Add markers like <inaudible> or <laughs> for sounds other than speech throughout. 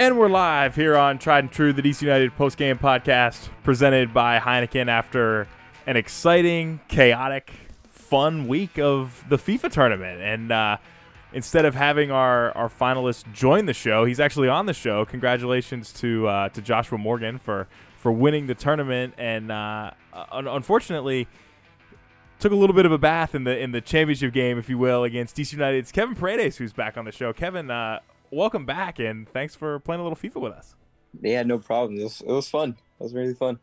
And we're live here on Tried and True, the DC United post game podcast presented by Heineken after an exciting, chaotic, fun week of the FIFA tournament. And uh, instead of having our, our finalist join the show, he's actually on the show. Congratulations to uh, to Joshua Morgan for, for winning the tournament. And uh, un- unfortunately, took a little bit of a bath in the in the championship game, if you will, against DC United's Kevin Paredes, who's back on the show. Kevin, uh, welcome back, and thanks for playing a little FIFA with us. Yeah, no problem. It was, it was fun. It was really fun.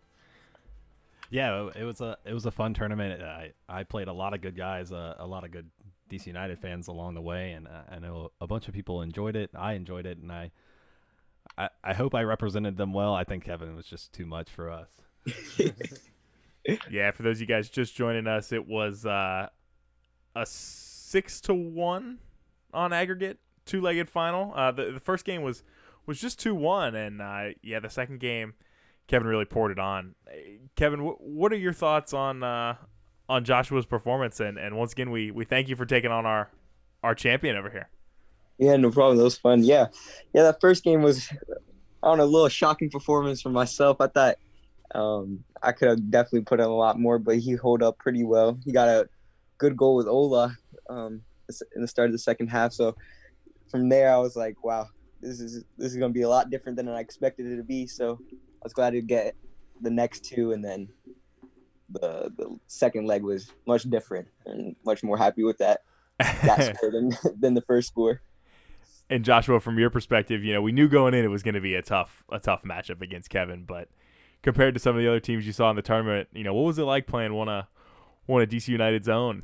Yeah, it was a it was a fun tournament. I I played a lot of good guys, uh, a lot of good DC United fans along the way, and I, I know a bunch of people enjoyed it. I enjoyed it, and I, I I hope I represented them well. I think Kevin was just too much for us. <laughs> yeah, for those of you guys just joining us, it was uh, a six to one on aggregate two legged final. Uh, the the first game was was just two one, and uh, yeah, the second game, Kevin really poured it on. Kevin, w- what are your thoughts on uh, on Joshua's performance? And, and once again, we we thank you for taking on our our champion over here. Yeah, no problem. That was fun. Yeah, yeah. That first game was, on a little shocking performance for myself. I thought um, I could have definitely put in a lot more, but he held up pretty well. He got a good goal with Ola um, in the start of the second half. So from there, I was like, wow, this is this is gonna be a lot different than I expected it to be. So I was glad to get the next two, and then the the second leg was much different, and much more happy with that <laughs> than than the first score. And Joshua, from your perspective, you know, we knew going in it was going to be a tough a tough matchup against Kevin, but compared to some of the other teams you saw in the tournament, you know, what was it like playing one of one of DC United's own?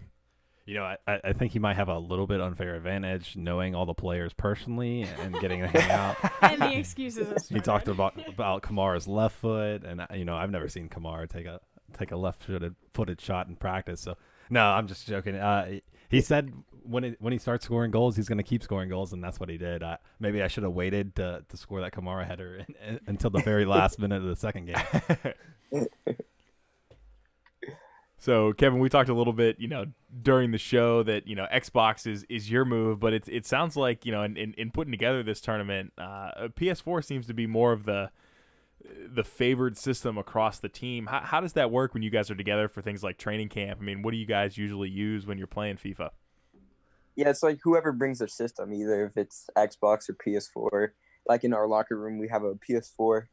You know, I, I think he might have a little bit unfair advantage knowing all the players personally and getting to hang out. <laughs> and the excuses. he talked about about Kamara's left foot, and you know, I've never seen Kamara take a take a left footed footed shot in practice. So no, I'm just joking. Uh, he said when it, when he starts scoring goals, he's going to keep scoring goals, and that's what he did. Uh, maybe I should have waited to, to score that Kamara header in, <laughs> in, until the very last minute of the second game. <laughs> So Kevin, we talked a little bit, you know, during the show that you know Xbox is, is your move, but it it sounds like you know in, in, in putting together this tournament, uh, PS4 seems to be more of the the favored system across the team. How, how does that work when you guys are together for things like training camp? I mean, what do you guys usually use when you're playing FIFA? Yeah, it's like whoever brings their system, either if it's Xbox or PS4. Like in our locker room, we have a PS4,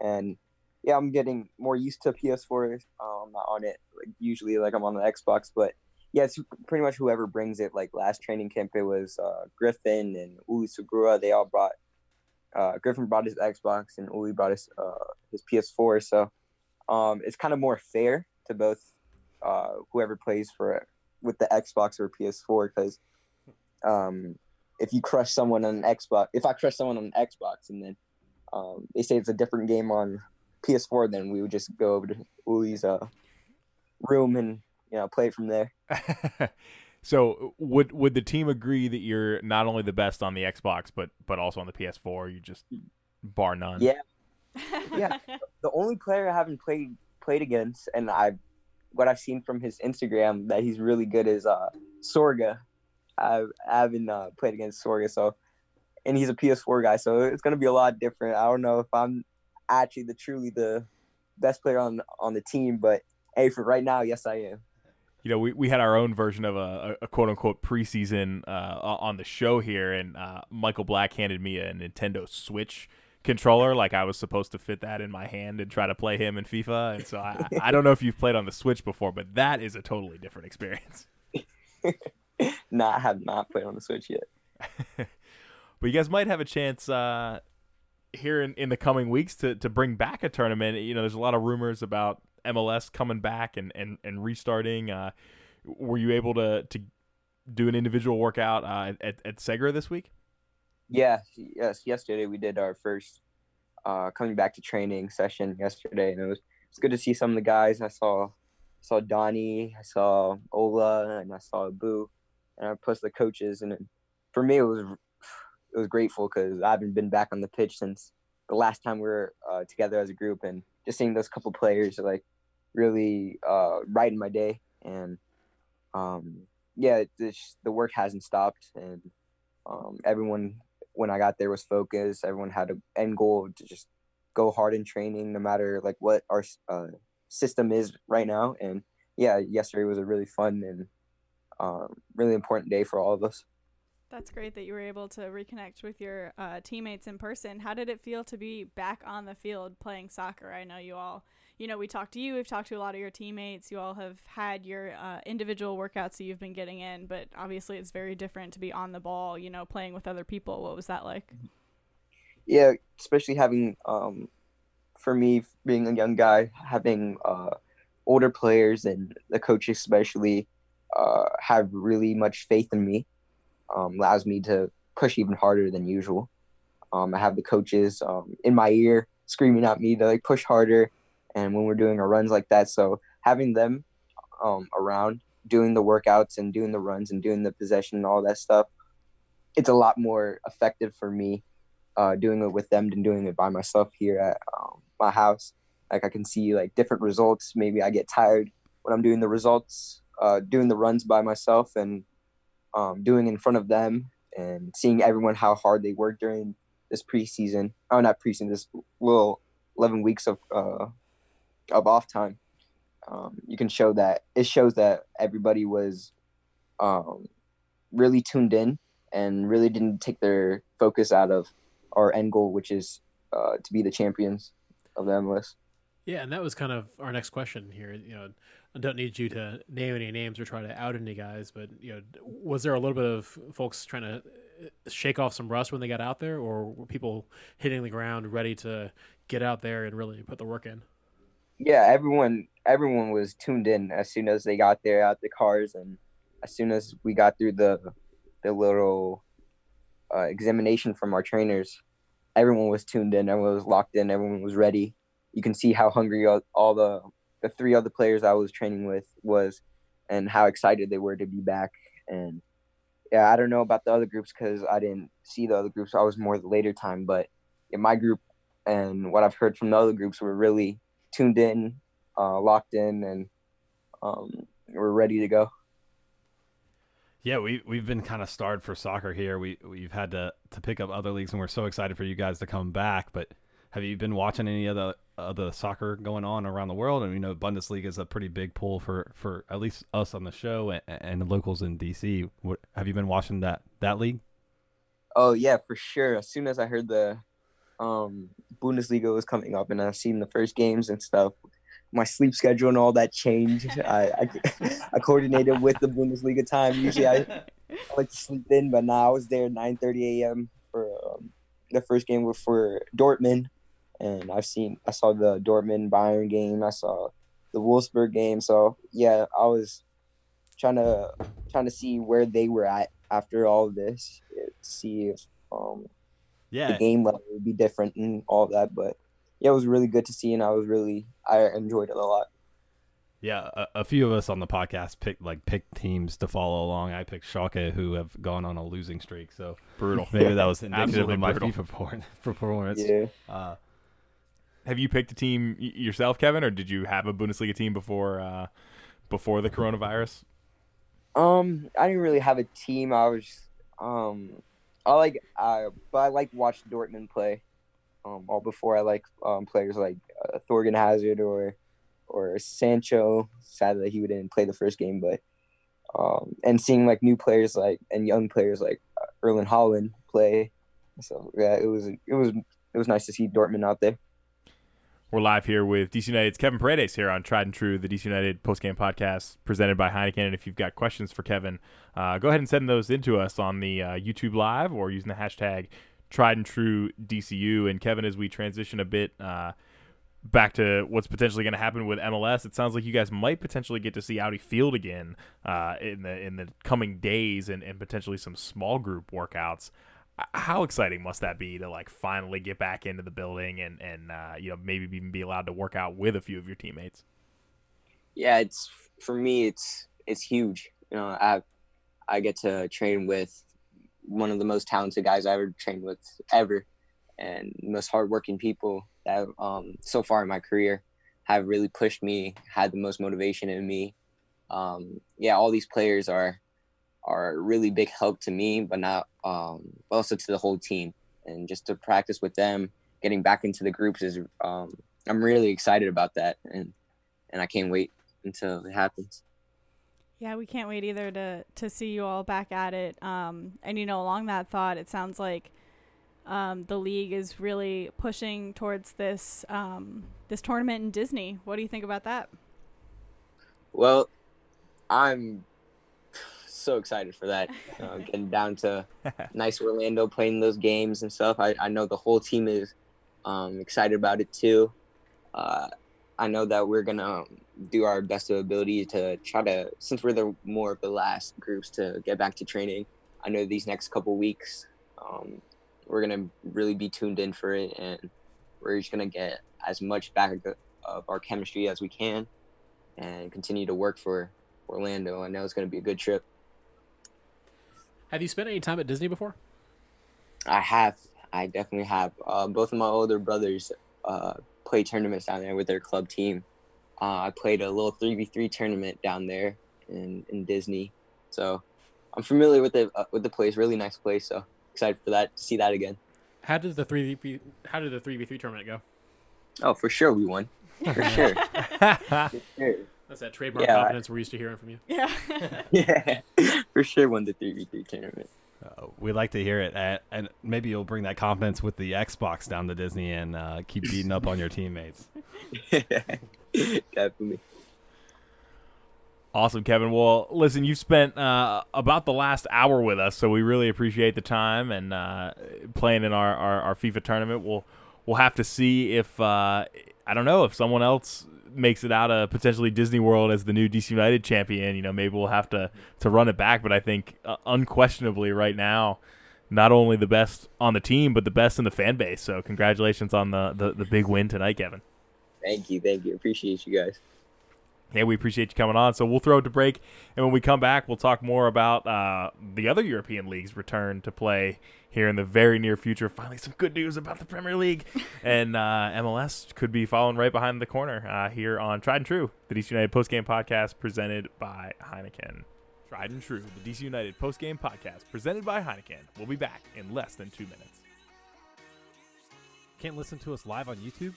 and yeah, I'm getting more used to PS4. Um, I'm not on it like usually, like I'm on the Xbox, but yeah, it's pretty much whoever brings it. Like last training camp, it was uh, Griffin and Uli Segura. They all brought. Uh, Griffin brought his Xbox and Uli brought his uh, his PS4. So um, it's kind of more fair to both uh, whoever plays for with the Xbox or PS4 because um, if you crush someone on an Xbox, if I crush someone on an Xbox and then um, they say it's a different game on PS4, then we would just go over to Uli's uh, room and you know play from there. <laughs> so would would the team agree that you're not only the best on the Xbox but but also on the PS4? You just bar none. Yeah, <laughs> yeah. the only player I haven't played played against, and I what I've seen from his Instagram that he's really good is uh, Sorga. I've, I haven't uh, played against Sorga, so and he's a PS4 guy, so it's gonna be a lot different. I don't know if I'm actually the truly the best player on on the team, but hey, for right now, yes, I am. You know, we, we had our own version of a, a quote unquote preseason uh, on the show here, and uh, Michael Black handed me a Nintendo Switch controller, like I was supposed to fit that in my hand and try to play him in FIFA. And so I, I don't know if you've played on the Switch before, but that is a totally different experience. <laughs> <laughs> no, I have not played on the Switch yet. <laughs> but you guys might have a chance uh, here in, in the coming weeks to, to bring back a tournament. You know, there's a lot of rumors about MLS coming back and, and, and restarting. Uh, were you able to, to do an individual workout uh, at, at Segra this week? Yeah, yes. Yesterday we did our first uh, coming back to training session yesterday, and it was it's good to see some of the guys. I saw saw Donnie, I saw Ola, and I saw Boo, and I plus the coaches. And for me, it was it was grateful because I haven't been back on the pitch since the last time we were uh, together as a group, and just seeing those couple players like really uh, my day. And um, yeah, the work hasn't stopped, and um, everyone when I got there was focused. Everyone had an end goal to just go hard in training, no matter like what our uh, system is right now. And yeah, yesterday was a really fun and um, really important day for all of us. That's great that you were able to reconnect with your uh, teammates in person. How did it feel to be back on the field playing soccer? I know you all, you know, we talked to you, we've talked to a lot of your teammates. You all have had your uh, individual workouts that you've been getting in, but obviously it's very different to be on the ball, you know, playing with other people. What was that like? Yeah, especially having, um, for me, being a young guy, having uh, older players and the coach especially, uh, have really much faith in me um, allows me to push even harder than usual. Um, I have the coaches um, in my ear screaming at me to like push harder, and when we're doing our runs like that, so having them um, around doing the workouts and doing the runs and doing the possession and all that stuff, it's a lot more effective for me uh, doing it with them than doing it by myself here at um, my house. Like I can see like different results. Maybe I get tired when I'm doing the results, uh, doing the runs by myself, and um, doing in front of them and seeing everyone how hard they worked during this preseason. Oh, not preseason. This little eleven weeks of uh, of off time. Um, you can show that it shows that everybody was um, really tuned in and really didn't take their focus out of our end goal, which is uh, to be the champions of the MLS. Yeah, and that was kind of our next question here. You know, I don't need you to name any names or try to out any guys, but you know, was there a little bit of folks trying to uh, shake off some rust when they got out there, or were people hitting the ground ready to get out there and really put the work in? Yeah, everyone everyone was tuned in as soon as they got there out the cars, and as soon as we got through the the little uh, examination from our trainers, everyone was tuned in, everyone was locked in, everyone was ready you can see how hungry all, all the the three other players I was training with was, and how excited they were to be back. And yeah, I don't know about the other groups because I didn't see the other groups. I was more the later time, but in my group and what I've heard from the other groups were really tuned in, uh, locked in, and um, we're ready to go. Yeah, we we've been kind of starved for soccer here. We we've had to to pick up other leagues, and we're so excited for you guys to come back. But have you been watching any of the the soccer going on around the world? And you know, Bundesliga is a pretty big pull for for at least us on the show and, and the locals in DC. What, have you been watching that that league? Oh yeah, for sure. As soon as I heard the um, Bundesliga was coming up, and I've seen the first games and stuff, my sleep schedule and all that changed. I, I, <laughs> I coordinated with the Bundesliga time. Usually I, I <laughs> like to sleep in, but now I was there 9:30 a.m. for um, the first game was for Dortmund, and I've seen I saw the Dortmund Bayern game, I saw the Wolfsburg game. So yeah, I was trying to trying to see where they were at after all of this to see if um yeah the game level would be different and all of that. But yeah, it was really good to see, and I was really I enjoyed it a lot. Yeah, a, a, few of us on the podcast picked like picked teams to follow along. I picked Schalke, who have gone on a losing streak. So brutal. Maybe that was <laughs> indicative of my brutal. FIFA <laughs> performance. Yeah. Uh, have you picked a team yourself, Kevin, or did you have a Bundesliga team before uh, before the coronavirus? Um, I didn't really have a team. I was um, I like uh, but I like watch Dortmund play. Um, all before I like um, players like uh, Thorgan Hazard or or Sancho. Sad that he didn't play the first game, but um, and seeing like new players like and young players like uh, Erling Haaland play. So yeah, it was it was it was nice to see Dortmund out there. We're live here with DC United's Kevin Paredes here on Tried and True, the DC United postgame podcast presented by Heineken. And if you've got questions for Kevin, uh, go ahead and send those into us on the uh, YouTube Live or using the hashtag Tried and True DCU. And Kevin, as we transition a bit uh, back to what's potentially going to happen with MLS, it sounds like you guys might potentially get to see Audi Field again uh, in the in the coming days and, and potentially some small group workouts how exciting must that be to like finally get back into the building and and uh, you know maybe even be allowed to work out with a few of your teammates? Yeah it's for me it's it's huge. You know i i get to train with one of the most talented guys i ever trained with ever and most hardworking people that um so far in my career have really pushed me had the most motivation in me. Um yeah all these players are are a really big help to me, but not um, also to the whole team. And just to practice with them, getting back into the groups is um, I'm really excited about that, and and I can't wait until it happens. Yeah, we can't wait either to to see you all back at it. Um, and you know, along that thought, it sounds like um, the league is really pushing towards this um, this tournament in Disney. What do you think about that? Well, I'm so excited for that. <laughs> Uh, getting down to <laughs> nice Orlando, playing those games and stuff. I, I know the whole team is um, excited about it too. Uh, I know that we're gonna do our best of ability to try to, since we're the more of the last groups to get back to training. I know these next couple weeks, um, we're gonna really be tuned in for it, and we're just gonna get as much back of our chemistry as we can, and continue to work for Orlando. I know it's gonna be a good trip. Have you spent any time at Disney before? I have. I definitely have. Uh, both of my older brothers uh, play tournaments down there with their club team. Uh, I played a little three v three tournament down there in, in Disney, so I'm familiar with the uh, with the place. Really nice place. So excited for that to see that again. How did the three v how did the three v three tournament go? Oh, for sure we won. For sure. <laughs> for sure. That's that trademark Yeah, I- confidence we're used to hearing from you. Yeah. Yeah, <laughs> <laughs> for sure won the three v three tournament. Uh, we like to hear it, uh, and maybe you'll bring that confidence with the Xbox down to Disney and uh, keep beating up on your teammates. <laughs> Definitely. Awesome, Kevin. Well, listen, you've spent uh, about the last hour with us, so we really appreciate the time and uh, playing in our, our, our FIFA tournament. We'll we'll have to see if uh, I don't know if someone else makes it out of potentially Disney World as the new DC United champion. You know, maybe we'll have to to run it back. But I think uh, unquestionably right now, not only the best on the team, but the best in the fan base. So congratulations on the the, the big win tonight, Kevin. Thank you, thank you. Appreciate you guys. Yeah, we appreciate you coming on. So we'll throw it to break, and when we come back, we'll talk more about uh, the other European leagues' return to play here in the very near future. Finally, some good news about the Premier League, <laughs> and uh, MLS could be following right behind the corner uh, here on Tried and True, the DC United postgame podcast presented by Heineken. Tried and True, the DC United postgame podcast presented by Heineken. We'll be back in less than two minutes. Can't listen to us live on YouTube?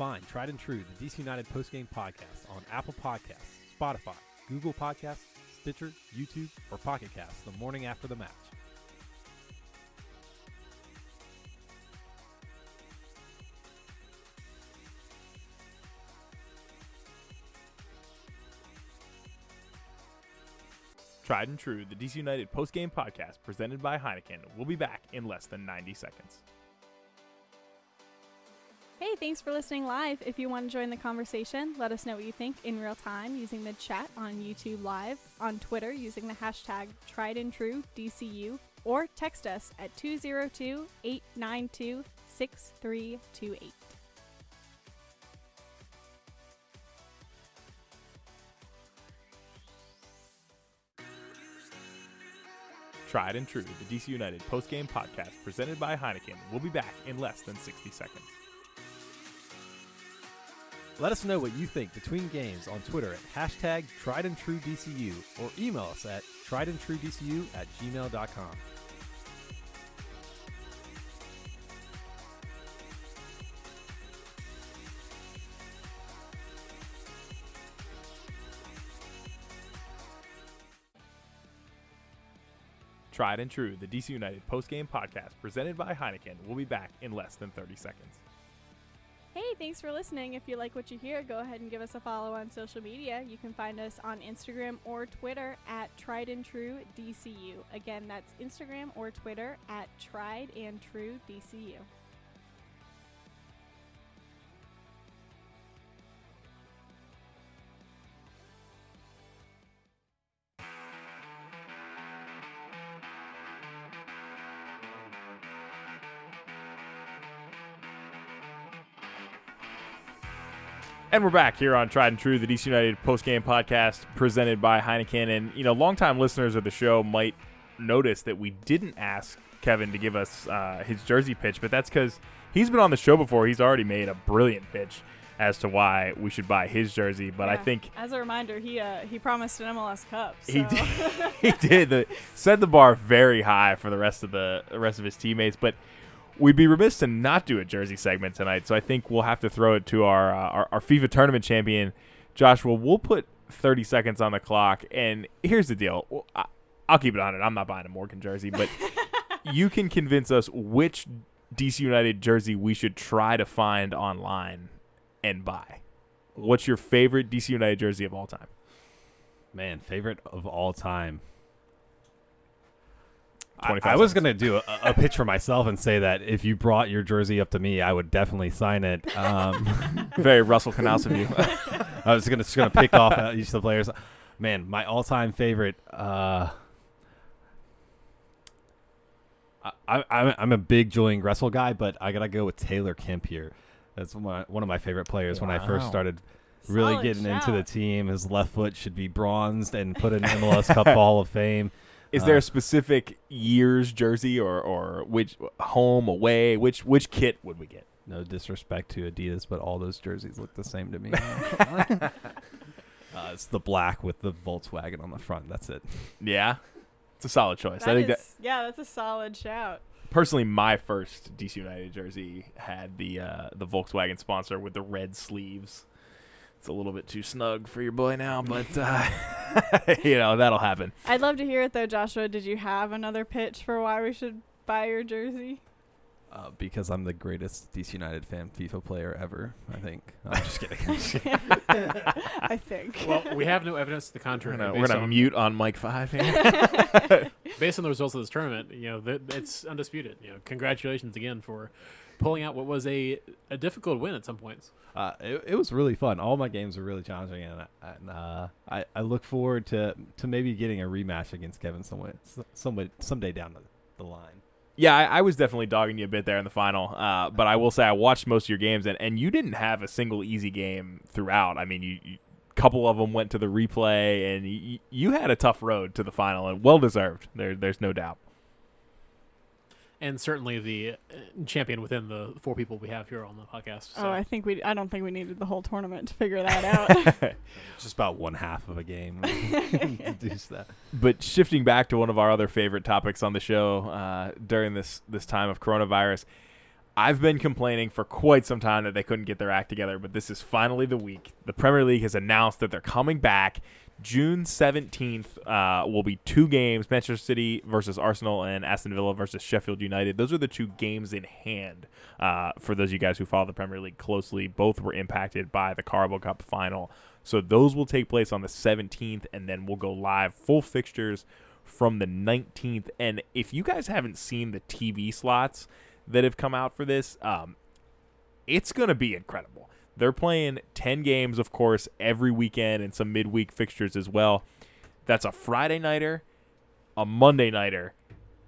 Find Tried and True, the DC United postgame podcast on Apple Podcasts, Spotify, Google Podcasts, Stitcher, YouTube, or Pocket Casts the morning after the match. Tried and True, the DC United postgame podcast presented by Heineken. We'll be back in less than 90 seconds. Hey, thanks for listening live. If you want to join the conversation, let us know what you think in real time using the chat on YouTube Live, on Twitter using the hashtag tried and true DCU, or text us at 202 892 6328. Tried and True, the DC United post-game podcast presented by Heineken. We'll be back in less than 60 seconds. Let us know what you think between games on Twitter at hashtag triedandtrueDCU or email us at triedandtrueDCU at gmail.com. Tried and True, the DC United postgame podcast presented by Heineken. We'll be back in less than 30 seconds. Thanks for listening. If you like what you hear, go ahead and give us a follow on social media. You can find us on Instagram or Twitter at Tried and True DCU. Again, that's Instagram or Twitter at Tried and True DCU. And we're back here on Tried and True, the DC United post-game podcast presented by Heineken. And, you know, longtime listeners of the show might notice that we didn't ask Kevin to give us uh, his jersey pitch, but that's because he's been on the show before. He's already made a brilliant pitch. as to why we should buy his jersey, but I think as a reminder, he uh, he promised an MLS Cup. So. he did. <laughs> he did the, set the bar very high for the rest of the, the rest of his teammates, but we'd be remiss to not do a jersey segment tonight. So I think we'll have to throw it to our uh, our, our FIFA tournament champion, Joshua. We'll put 30 seconds on the clock, and here's the deal. I, I'll keep it on it. I'm not buying a Morgan jersey, but <laughs> you can convince us which DC United jersey we should try to find online and buy. What's your favorite DC United jersey of all time? Man, favorite of all time. I, 25 I was gonna do a, a pitch for myself and say that if you brought your jersey up to me, I would definitely sign it. Um, <laughs> Very Russell Canouse of you. <laughs> I was gonna just gonna pick off uh, each of the players. Man, my all-time favorite. Uh, I, I, I'm I'm a big Julian Gressel guy, but I gotta go with Taylor Kemp here. That's one one of my favorite players when I first started really Solid getting into the team. His left foot should be bronzed and put in MLS Cup <laughs> Hall of Fame. Is there Uh, a specific year's jersey or, or which home away? Which which kit would we get? No disrespect to Adidas, but all those jerseys look the same to me. <laughs> uh, it's the black with the Volkswagen on the front. That's it. Yeah, it's a solid choice. I That think that is- yeah, that's a solid shout. personally, my first DC United jersey had the uh, the Volkswagen sponsor with the red sleeves. It's a little bit too snug for your boy now, but uh, <laughs> you know that'll happen. I'd love to hear it though, Joshua. Did you have another pitch for why we should buy your jersey? Uh, because I'm the greatest DC United fan FIFA player ever. I think. <laughs> I'm just kidding. I'm just kidding. I think. Well, we have no evidence to the We're contrary. gonna, we're gonna on, mute on Mike Five here. <laughs> based on the results of this tournament, you know, th- it's undisputed. You know, congratulations again for pulling out what was a a difficult win at some points. Uh, it, it was really fun. All my games were really challenging, and, and uh, I, I look forward to, to maybe getting a rematch against Kevin somewhere, somewhere someday down the, the line. Yeah, I, I was definitely dogging you a bit there in the final, uh, but I will say I watched most of your games, and, and you didn't have a single easy game throughout. I mean, you, you couple of them went to the replay, and you, you had a tough road to the final, and well deserved. There, there's no doubt. And certainly the uh, champion within the four people we have here on the podcast. So. Oh, I think we. I don't think we needed the whole tournament to figure that <laughs> out. <laughs> Just about one half of a game. <laughs> Reduce that. But shifting back to one of our other favorite topics on the show uh, during this this time of coronavirus, I've been complaining for quite some time that they couldn't get their act together, but this is finally the week. The Premier League has announced that they're coming back. June 17th uh, will be two games Manchester City versus Arsenal and Aston Villa versus Sheffield United. Those are the two games in hand uh, for those of you guys who follow the Premier League closely. Both were impacted by the Carabao Cup final. So those will take place on the 17th, and then we'll go live full fixtures from the 19th. And if you guys haven't seen the TV slots that have come out for this, um, it's going to be incredible. They're playing 10 games, of course, every weekend and some midweek fixtures as well. That's a Friday nighter, a Monday nighter,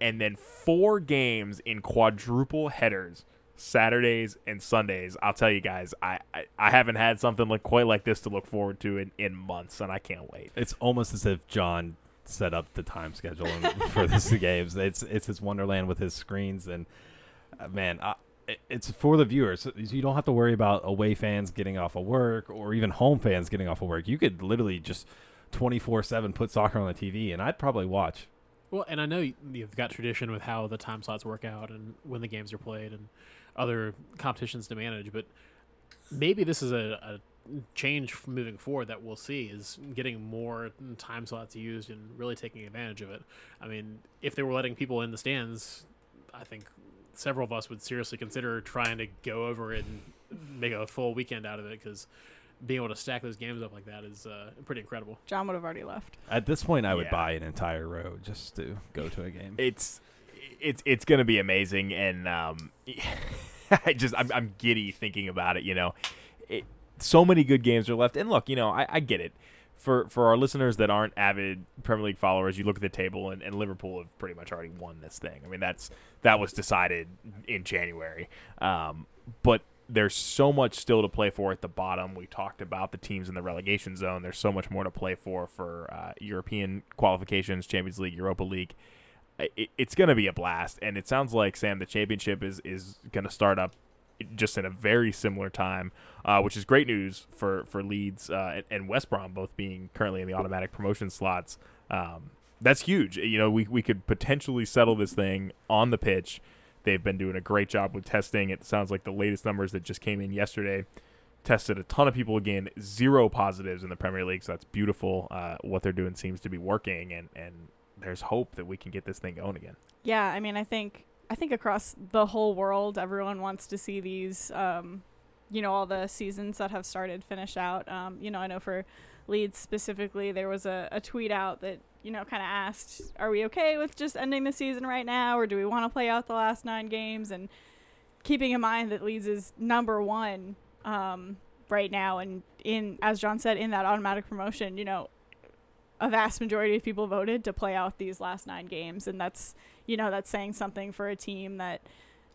and then four games in quadruple headers. Saturdays and Sundays. I'll tell you guys, I, I, I haven't had something like quite like this to look forward to in, in months, and I can't wait. It's almost as if John set up the time schedule <laughs> for these games. It's it's his wonderland with his screens and uh, man, I, it's for the viewers. You don't have to worry about away fans getting off of work or even home fans getting off of work. You could literally just 24/7 put soccer on the TV and I'd probably watch. Well, and I know you've got tradition with how the time slots work out and when the games are played and other competitions to manage, but maybe this is a, a change moving forward that we'll see is getting more time slots used and really taking advantage of it. I mean, if they were letting people in the stands, I think several of us would seriously consider trying to go over it and make a full weekend out of it because being able to stack those games up like that is uh, pretty incredible. John would have already left. At this point, I would Yeah. buy an entire row just to go to a game. it's it's it's gonna be amazing and um <laughs> i just I'm, I'm giddy thinking about it you know it, so many good games are left and look you know i, I get it for for our listeners that aren't avid premier league followers you look at the table and, and liverpool have pretty much already won this thing i mean that's that was decided in january um, but there's so much still to play for at the bottom. We talked about the teams in the relegation zone. There's so much more to play for for uh, European qualifications, Champions League, Europa League it, it's going to be a blast. And it sounds like Sam, the championship is is going to start up just in a very similar time, uh, which is great news for for Leeds uh, and, and West Brom both being currently in the automatic promotion slots. Um, that's huge. You know, we we could potentially settle this thing on the pitch. They've been doing a great job with testing. It sounds like the latest numbers that just came in yesterday tested a ton of people again, zero positives in the Premier League. So that's beautiful. Uh, what they're doing seems to be working, and and there's hope that we can get this thing going again. Yeah, I mean, I think I think across the whole world, everyone wants to see these, um, you know, all the seasons that have started finish out. Um, you know, I know for Leeds specifically, there was a, a tweet out that you know kind of asked, "Are we okay with just ending the season right now, or do we want to play out the last nine games?" And keeping in mind that Leeds is number one um, right now, and in as John said, in that automatic promotion, you know, a vast majority of people voted to play out these last nine games, and that's you know that's saying something for a team that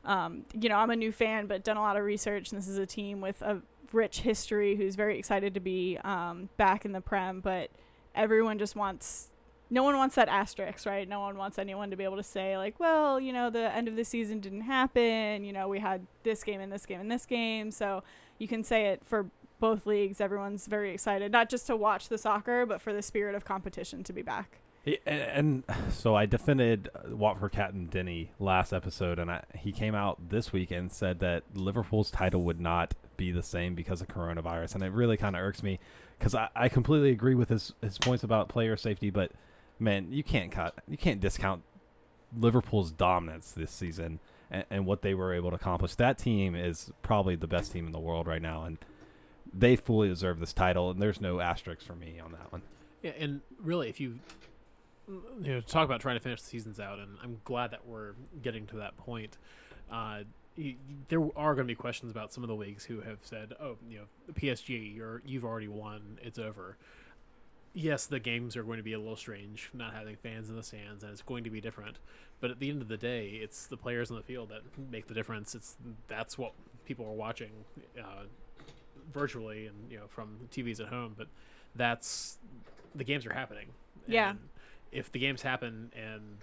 um, you know I'm a new fan, but done a lot of research. And this is a team with a rich history who's very excited to be um, back in the Prem, but everyone just wants. No one wants that asterisk, right? No one wants anyone to be able to say like, well, you know, the end of the season didn't happen. You know, we had this game and this game and this game, so you can say it for both leagues. Everyone's very excited, not just to watch the soccer, but for the spirit of competition to be back. And, so I defended uh, Watford captain Deeney last episode, and I, he came out this week and said that Liverpool's title would not be the same because of coronavirus, and it really kind of irks me because I, I completely agree with his his points about player safety, but man, you can't cut you can't discount Liverpool's dominance this season and, and what they were able to accomplish. That team is probably the best team in the world right now, and they fully deserve this title. And there's no asterisks for me on that one. Yeah, and really, if you you know talk about trying to finish the seasons out, and I'm glad that we're getting to that point. Uh, you, there are going to be questions about some of the leagues who have said, "Oh, you know, PSG, you're you've already won, it's over." Yes, the games are going to be a little strange, not having fans in the stands, and it's going to be different. But at the end of the day, it's the players on the field that make the difference. It's that's what people are watching uh, virtually and you know from TVs at home. But that's the games are happening. Yeah. And if the games happen and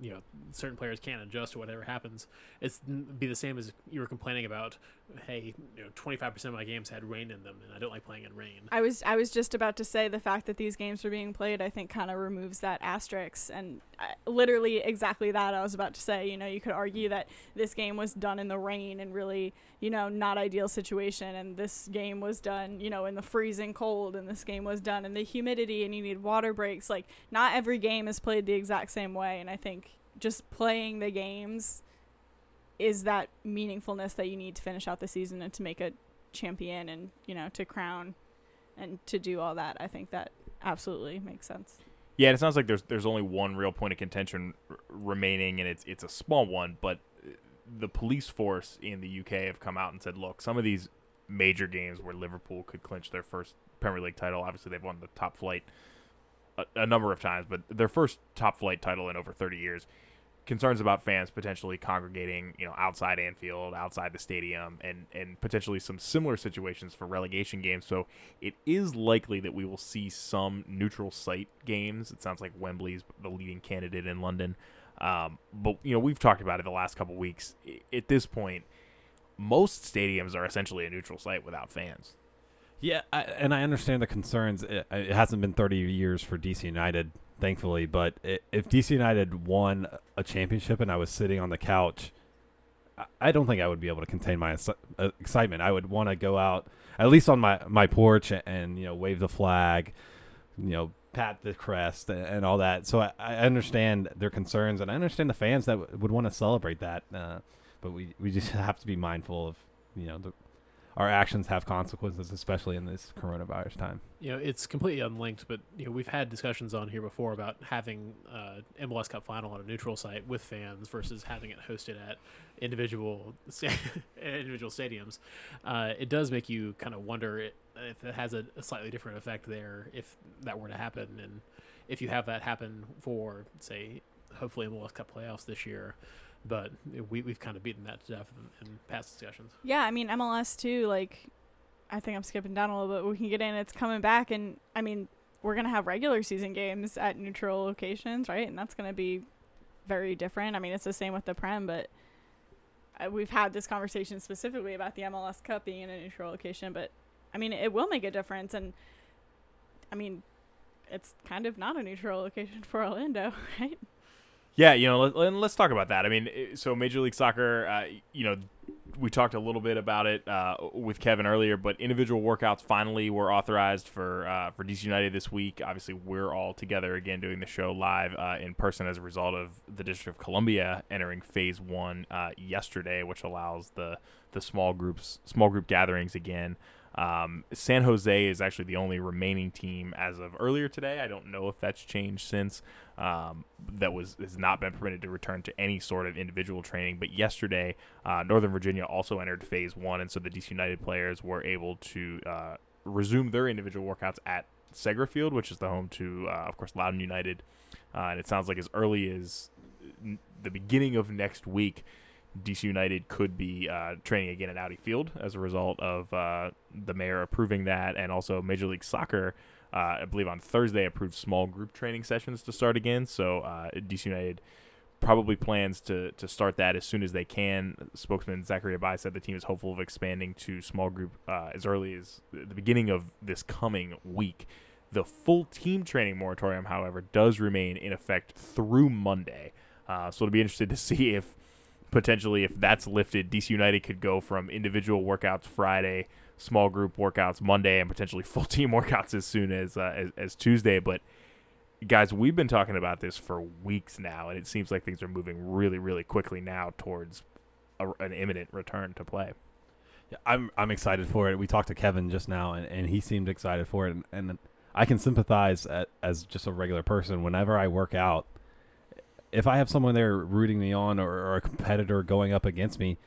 you know certain players can't adjust to whatever happens, it's be the same as you were complaining about. Hey, you know, twenty five percent of my games had rain in them, and I don't like playing in rain. I was I was just about to say the fact that these games are being played, I think, kind of removes that asterisk, and I, literally exactly that I was about to say. You know, you could argue that this game was done in the rain and really, you know, not ideal situation, and this game was done, you know, in the freezing cold, and this game was done in the humidity, and you need water breaks. Like, not every game is played the exact same way, and I think just playing the games is that meaningfulness that you need to finish out the season and to make a champion and you know to crown and to do all that i think that absolutely makes sense Yeah, it sounds like there's there's only one real point of contention r- remaining, and it's it's a small one. But uh, the police force in the UK have come out and said, look, some of these major games where Liverpool could clinch their first Premier League title. Obviously, they've won the top flight a, a number of times, but their first top flight title in over 30 years. Concerns about fans potentially congregating, you know, outside Anfield, outside the stadium, and and potentially some similar situations for relegation games. So it is likely that we will see some neutral site games. It sounds like Wembley's the leading candidate in London. Um, but you know, we've talked about it the last couple weeks. I- At this point, most stadiums are essentially a neutral site without fans. Yeah, I, and I understand the concerns. It, it hasn't been 30 years for DC United, thankfully. But i if DC United won a championship and I was sitting on the couch, I- don't think I would be able to contain my uh, excitement. I would want to go out at least on my, my porch and, and you know wave the flag, you know pat the crest and, and all that. So I, I understand their concerns and I understand the fans that w- would want to celebrate that. Uh, but we, we just <laughs> have to be mindful of you know the our actions have consequences, especially in this coronavirus time. You know, it's completely unlinked, but you know, we've had discussions on here before about having uh, MLS Cup final on a neutral site with fans versus having it hosted at individual <laughs> sta- individual stadiums. Uh, it does make you kind of wonder if it has a, a slightly different effect there if that were to happen, and if you have that happen for say, hopefully MLS Cup playoffs this year. But we, we've kind of beaten that to death in, in past discussions. yeah i mean mls too like i think i'm skipping down a little bit we can get in it's coming back and i mean we're gonna have regular season games at neutral locations right and that's gonna be very different i mean it's the same with the prem but uh, we've had this conversation specifically about the MLS Cup being in a neutral location, but I mean, it will make a difference. And I mean, it's kind of not a neutral location for Orlando, <laughs> right? Yeah, you know, let, us talk about that. I mean, so Major League Soccer, uh, you know, we talked a little bit about it uh, with Kevin earlier, but individual workouts finally were authorized for uh, for DC United this week. Obviously, we're all together again doing the show live uh, in person as a result of the District of Columbia entering Phase One uh, yesterday, which allows the the small groups small group gatherings again. Um, San Jose is actually the only remaining team as of earlier today. I don't know if that's changed since. Um, that was has not been permitted to return to any sort of individual training. But yesterday, uh, Northern Virginia also entered Phase One, and so the DC United players were able to uh, resume their individual workouts at Segra Field, which is the home to, uh, of course, Loudoun United. Uh, and it sounds like as early as the beginning of next week, DC United could be uh, training again at Audi Field as a result of uh, the mayor approving that, and also Major League Soccer, uh, I believe on Thursday, approved small group training sessions to start again. So uh, DC United probably plans to to start that as soon as they can. Spokesman Zachary Abai said the team is hopeful of expanding to small group uh, as early as the beginning of this coming week. The full team training moratorium, however, does remain in effect through Monday. Uh, so it'll be interesting to <laughs> see if potentially if that's lifted, DC United could go from individual workouts Friday, small group workouts Monday, and potentially <laughs> full team workouts as soon as uh, as, as, Tuesday. But guys, we've been talking about this for weeks now, and it seems like things are moving really, really quickly now towards a, an imminent return to play. Yeah, I'm I'm excited for it. We talked to Kevin just now, and, and he seemed excited for it, and, and I can sympathize at, as just a regular person. Whenever I work out, if I have someone there rooting me on or, or, a competitor going up against me,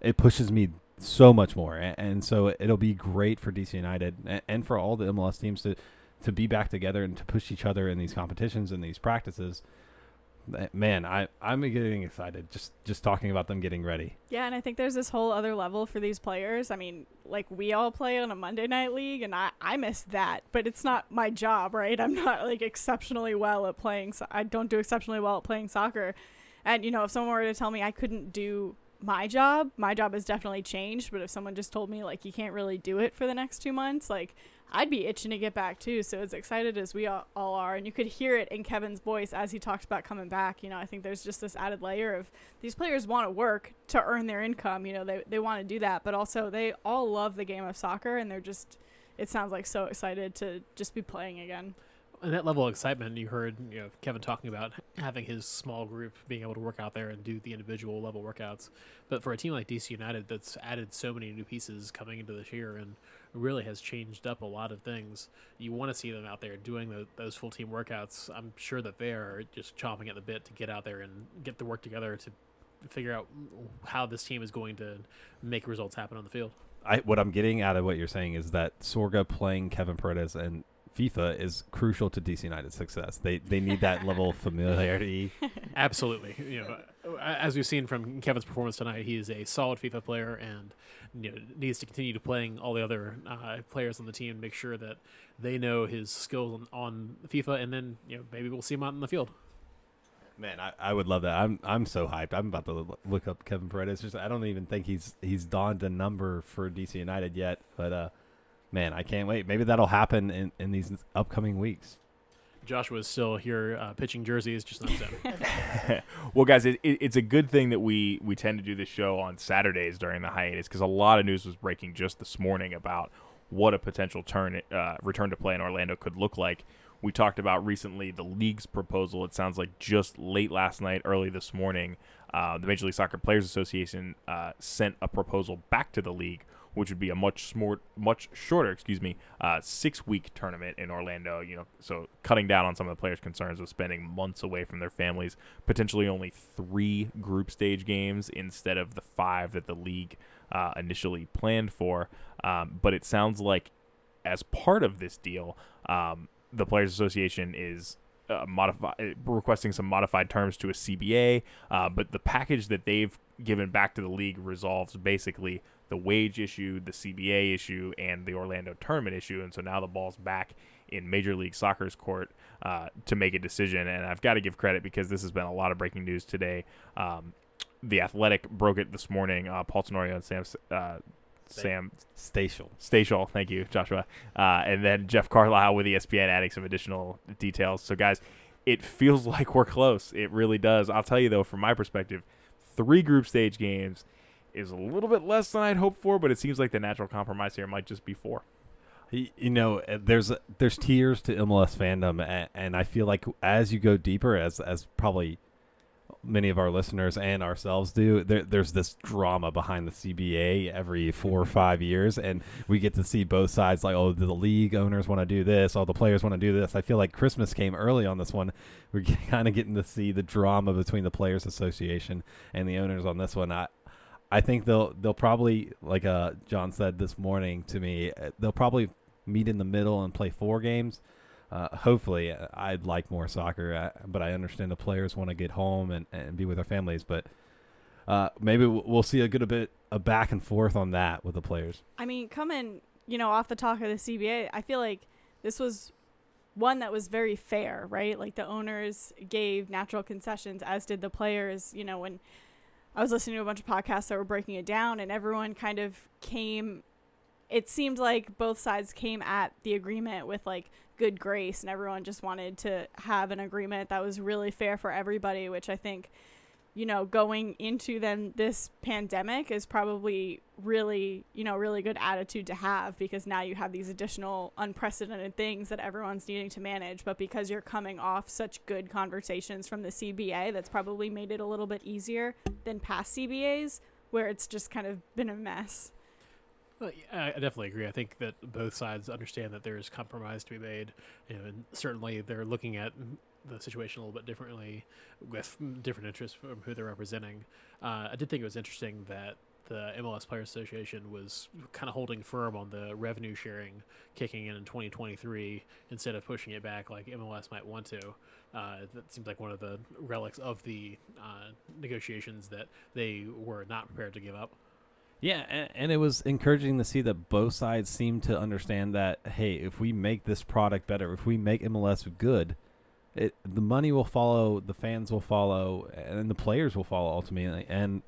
it pushes me so much more. And, and so it'll be great for DC United and, and, for all the MLS teams to to be back together and to push each other in these competitions and these practices man, I I'm getting excited just just talking about them getting ready. Yeah, and I think there's this whole other level for these players. I mean, like we all play on a Monday night league, and I I miss that, but it's not my job, right? I'm not like exceptionally well at playing. So- I don't do exceptionally well at playing soccer, and you know, if someone were to tell me I couldn't do my job, my job has definitely changed. But if someone just told me like you can't really do it for the next two months, like I'd be itching to get back too. So as excited as we all, all are, and you could hear it in Kevin's voice as he talked about coming back. You know, I think there's just this added layer of these players want to work to earn their income. You know, they they want to do that, but also they all love the game of soccer, and they're just it sounds like so excited to just be playing again and that level of excitement you heard you know Kevin talking about having his small group being able to work out there and do the individual level workouts. But for a team like DC United that's added so many new pieces coming into this year and really has changed up a lot of things you want to see them out there doing the, those full team workouts. I'm sure that they are just chomping at the bit to get out there and get the work together to figure out how this team is going to make results happen on the field. I, what I'm getting out of what you're saying is that Sorga playing Kevin Paredes and FIFA is crucial to DC United's success. They they need that level of familiarity. <laughs> Absolutely. You know, as we've seen from Kevin's performance tonight, he is a solid FIFA player and you know, needs to continue to playing all the other uh, players on the team, make sure that they know his skills on, on, FIFA, and then you know maybe we'll see him out in the field. Man, I, I would love that. I'm I'm so hyped. I'm about to look up Kevin Paredes. Just I don't even think he's he's donned a number for DC United yet, but uh, man, I can't wait. Maybe that'll happen in, in these upcoming weeks. Joshua's still here uh, pitching jerseys, just not <laughs> <laughs> well, guys, it, it, it's a good thing that we we tend to do this show on Saturdays during the hiatus because a lot of news was breaking just this morning about what a potential turn uh, return to play in Orlando could look like. We talked about recently the league's proposal. It sounds like just late last night, early this morning, uh, the Major League Soccer Players Association uh, sent a proposal back to the league which would be a much smart, much shorter, excuse me, uh, six week tournament in Orlando. You know, so cutting down on some of the players' concerns of spending months away from their families, potentially only three group stage games instead of the five that the league uh, initially planned for. Um, but it sounds like as part of this deal, um, the Players Association is uh, modify, requesting some modified terms to a CBA, uh, but the package that they've given back to the league resolves basically the wage issue, the CBA issue, and the Orlando tournament issue. And so now the ball's back in Major League Soccer's court uh, to make a decision. And I've got to give credit because this has been a lot of breaking news today. Um, the Athletic broke it this morning. Uh, Paul Tenorio and Sam uh, Sam Statial. Statial, thank you, Joshua, uh, and then Jeff Carlisle with ESPN adding some additional details. So, guys, it feels <laughs> like we're close. It really does. I'll tell you though, from my perspective, three group stage games is a little bit less than I'd hoped for, but it seems like the natural compromise here might just be four. You know, uh, there's there's tiers to MLS fandom, and, and I feel like as you go deeper, as as probably many of our listeners and ourselves do, there, there's this drama behind the CBA every four or five years, and we get to see both sides. Like, oh, the league owners want to do this, all the players want to do this. I feel like Christmas came early on this one. We're <laughs> kind of getting to see the drama between the Players Association and the owners on this one. I, I think they'll they'll probably like uh John said this morning to me uh, they'll probably meet in the middle and play four games. Uh, hopefully, uh, I'd like more soccer, uh, but I understand the players want to get home and, and be with their families. But uh, maybe we'll see a good a bit of back and forth on that with the players. I mean, coming, you know, off the talk of the CBA, I feel like this was one that was very fair, right? Like the owners gave natural concessions, as did the players. You know, when I was listening to a bunch of podcasts that were breaking it down, and everyone kind of came. It seemed like both sides came at the agreement with like good grace, and everyone just wanted to have an agreement that was really fair for everybody, which I think you know, going into then this pandemic is probably really, you know, really good attitude to have because now you have these additional unprecedented things that everyone's needing to manage. But because you're coming off such good conversations from the CBA, that's probably made it a little bit easier than past CBAs where it's just kind of been a mess. Well, yeah, I definitely agree. I think that both sides understand that there is compromise to be made, you know, and certainly they're looking at the situation a little bit differently with different interests from who they're representing. Uh, I did think it was interesting that the MLS Players Association was kind of holding firm on the revenue sharing kicking in in 2023 instead of pushing it back like MLS might want to. Uh, that seems like one of the relics of the uh, negotiations that they were not prepared to give up. Yeah, and, and it was encouraging to see that both sides seem to understand that hey, if we make this product better, if we make MLS good, it the money will follow, the fans will follow, and the players will follow ultimately. And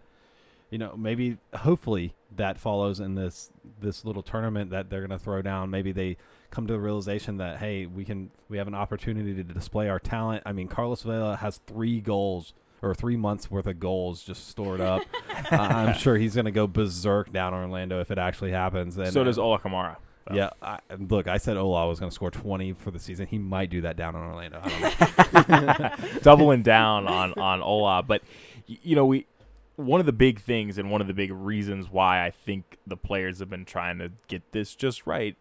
you know, maybe hopefully that follows in this this little tournament that they're going to throw down. Maybe they come to the realization that hey, we can we have an opportunity to display our talent. I mean, Carlos Vela has three goals or three months worth of goals just stored up. <laughs> uh, I'm sure he's going to go berserk down in Orlando if it actually happens. And, so does Ola Kamara. So. Yeah, I, look, I said Ola was going to score 20 for the season. He might do that down in Orlando. I don't know. <laughs> doubling down on on Ola. But you know, we one of the big things and one of the big reasons why I think the players have been trying to get this just right,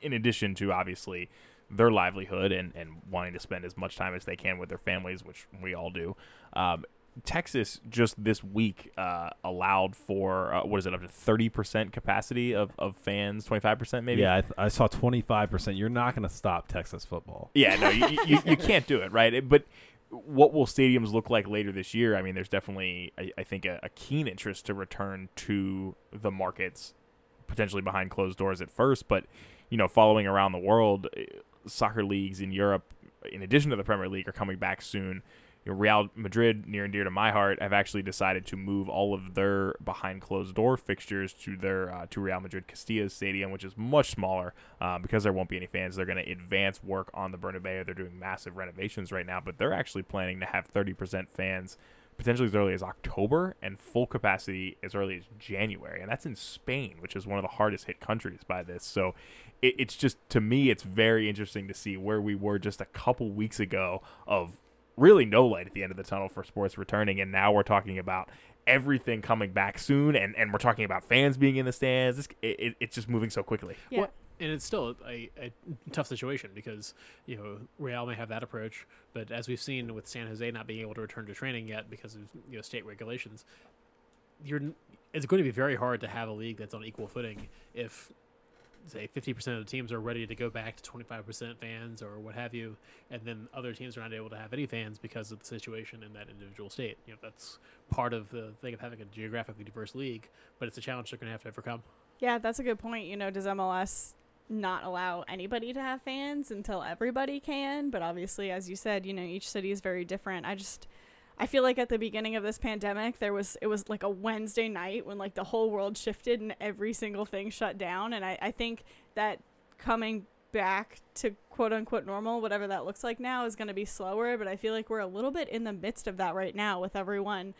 in addition to obviously their livelihood and, and wanting to spend as much time as they can with their families, which we all do. Um, Texas just this week uh, allowed for uh, what is it up to thirty percent capacity of, of fans, twenty five percent maybe. yeah, I, th- I saw 25%. You're not going to stop Texas football. Yeah, no, you, you, you can't do it, right? It- But what will stadiums look like later this year? I mean, there's definitely, I, I think, a, a keen interest to return to the markets, potentially behind closed doors at first. But, you know, following around the world, eh, soccer leagues in Europe, in addition to the Premier League, are coming back soon. You know, Real Madrid, near and dear to my heart, have actually decided to move all of their behind closed door fixtures to their uh, to Real Madrid Castilla Stadium, which is much smaller uh, because there won't be any fans. They're going to advance work on the Bernabeu. They're doing massive renovations right now, but they're actually planning to have 30% fans potentially as early as October and full capacity as early as January, and that's in Spain, which is one of the hardest hit countries by this. So it, it's just to me, it's very interesting to see where we were just a couple weeks ago of really no light at the end of the tunnel for sports returning, and now we're talking about everything coming back soon, and, and we're talking about fans being in the stands. This, it, it, it's just moving so quickly. Yeah. Well, and it's still a, a tough situation because you know Real may have that approach, but as we've seen with San Jose not being able to return to training yet because of you know state regulations, you're it's going to be very hard to have a league that's on equal footing if say 50% of the teams are ready to go back to 25% fans or what have you and then other teams are not able to have any fans because of the situation in that individual state you know that's part of the thing of having a geographically diverse league but it's a challenge they're going to have to overcome Yeah, that's a good point. You know, does MLS not allow anybody to have fans until everybody can? But obviously, as you said, you know, each city is very different. I just, I feel like at the beginning of this pandemic, there was it was like a Wednesday night when like the whole world shifted and every single thing shut down. And I, I think that coming back to quote unquote normal, whatever that looks like now, is going to be slower. But I feel like we're a little bit in the midst of that right now with everyone.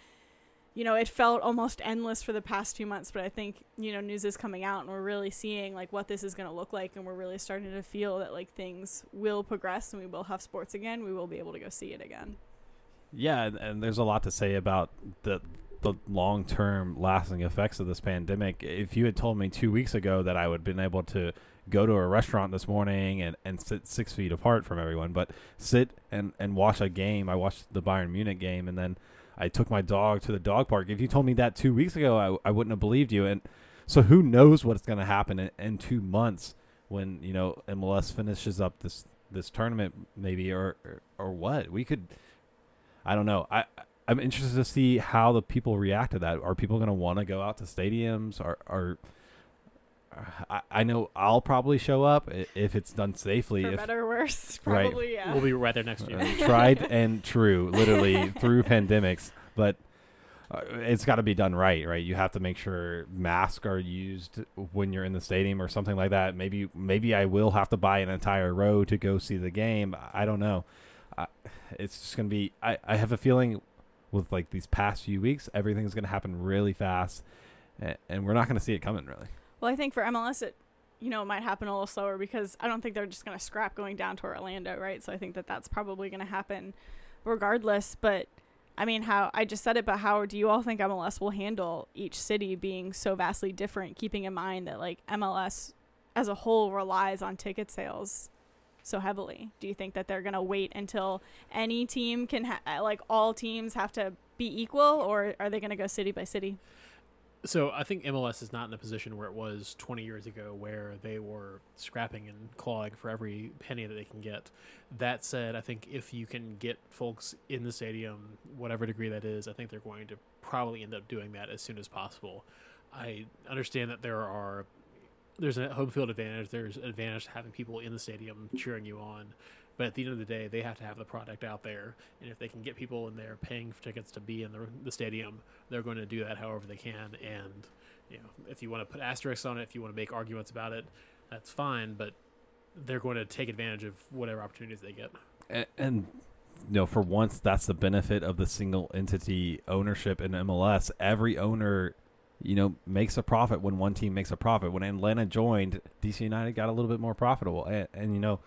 You know, it felt almost endless for the past two months, but I think, you know, news is coming out and we're really seeing like what this is going to look like. And we're really starting to feel that like things will progress and we will have sports again. We will be able to go see it again. Yeah, and, and there's a lot to say about the the long term lasting effects of this pandemic. If you had told me two weeks ago that I would have been able to go to a restaurant this morning and, and sit six feet apart from everyone, but sit and, and watch a game. I watched the Bayern Munich game and then I took my dog to the dog park. If you told me that two weeks ago, I, I wouldn't have believed you. And so who knows what's going to happen in, in two months when, you know, MLS finishes up this, this tournament maybe, or, or, or what we could, I don't know. I, I'm interested to see how the people react to that. Are people going to want to go out to stadiums? Are, are, I, I know I'll probably show up if it's done safely. For if better or worse, <laughs> Right. yeah. We'll be right there next year. uh, tried and true, literally <laughs> through pandemics. But uh, it's got to be done right, right? You have to make sure masks are used when you're in the stadium or something like that. Maybe, maybe I will have to buy an entire row to go see the game. I don't know. I, it's just gonna be. I, I have a feeling with like these past few weeks, everything's gonna happen really fast, and, and we're not gonna see it coming really. Well, I think for MLS, it you know it might happen a little slower because I don't think they're just going to scrap going down to Orlando, right? So I think that that's probably going to happen regardless. But I mean, how I just said it, but how do you all think MLS will handle each city being so vastly different? Keeping in mind that like MLS as a whole relies on ticket sales so heavily. Do you think that they're going to wait until any team can ha- uh, like all teams have to be equal, or are they going to go city by city? So I think MLS is not in a position where it was 20 years ago, where they were scrapping and clawing for every penny that they can get. That said, I think if you can get folks in the stadium, whatever degree that is, I think they're going to probably end up doing that as soon as possible. I understand that there are there's a home field advantage. There's an advantage to having people in the stadium cheering you on. But at the end of the day, they have to have the product out there, and if they can get people in there paying for tickets to be in the, the stadium, they're going to do that however they can. And you know, if you want to put asterisks on it, if you want to make arguments about it, that's fine. But they're going to take advantage of whatever opportunities they get. and, and you know for once that's the benefit of the single entity ownership in MLS every owner you know makes a profit when one team makes a profit. When Atlanta joined DC United got a little bit more profitable. And, and you know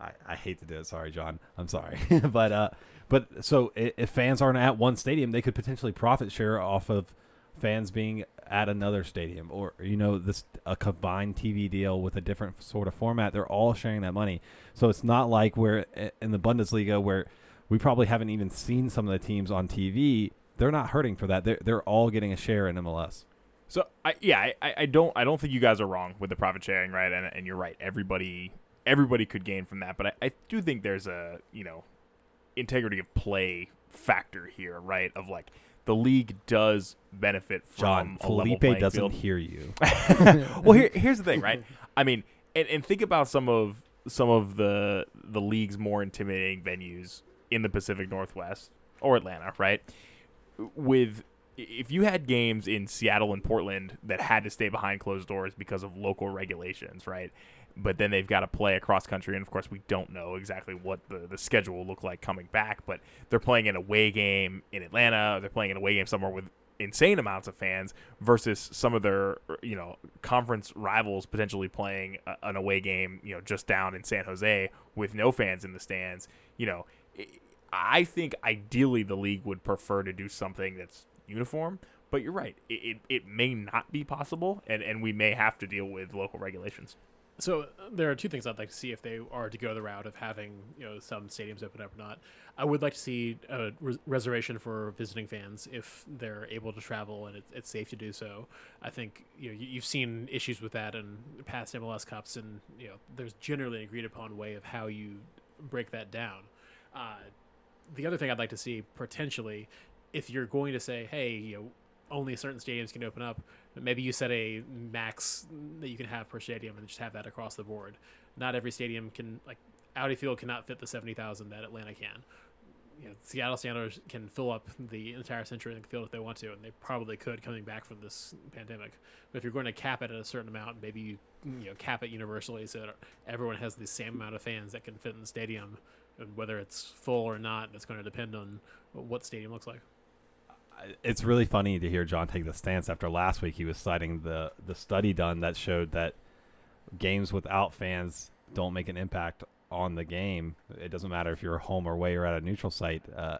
I, I hate to do it. Sorry John. I'm sorry. <laughs> But uh but so if fans aren't at one stadium they could potentially profit share off of fans being at another stadium or you know this a combined TV deal with a different sort of format. They're all sharing that money. So it's not like we're in the Bundesliga where we probably haven't even seen some of the teams on TV. They're not hurting for that. They're they're all getting a share in MLS. So I yeah I, I- I don't I don't think you guys are wrong with the profit sharing right and, and you're right everybody everybody could gain from that but I, I do think there's a you know integrity of play factor here right of like the league does benefit from John a Felipe playing doesn't field. hear you. <laughs> <laughs> well, here, here's the thing, right? I mean, and, and think about some of some of the the league's more intimidating venues in the Pacific Northwest or Atlanta, right? With if you had games in Seattle and Portland that had to stay behind closed doors because of local regulations, right? But then they've got to play across country, and of course, we don't know exactly what the, the schedule will look like coming back. But they're playing an away game in Atlanta, or they're playing an away game somewhere with insane amounts of fans versus some of their you know conference rivals potentially playing an away game you know just down in San Jose with no fans in the stands you know i- think ideally the league would prefer to do something that's uniform but you're right it, it, it may not be possible and, and we may have to deal with local regulations So uh, there are two things I'd like to see if they are to go the route of having you know some stadiums open up or not. I would like to see a res- reservation for visiting fans if they're able to travel and it, it's safe to do so. I think you know you, you've seen issues with that in past MLS Cups, and you know there's generally an agreed upon way of how you break that down. Uh, the other thing I'd like to see potentially, if you're going to say, hey, you know, only certain stadiums can open up, maybe you set a max that you can have per stadium and just have that across the board. Not every stadium can like Audi Field cannot fit the seventy thousand that Atlanta can. you know, Seattle Sounders can fill up the entire Century field if they want to, and they probably could coming back from this pandemic. But if you're going to cap it at a certain amount, maybe you you know cap it universally so that everyone has the same amount of fans that can fit in the stadium, and whether it's full or not, that's going to depend on what stadium looks like. It's really funny to hear John take the stance after last week. He was citing the the study done that showed that games without fans don't make an impact on the game. It doesn't matter if you're home or away or at a neutral site. Uh,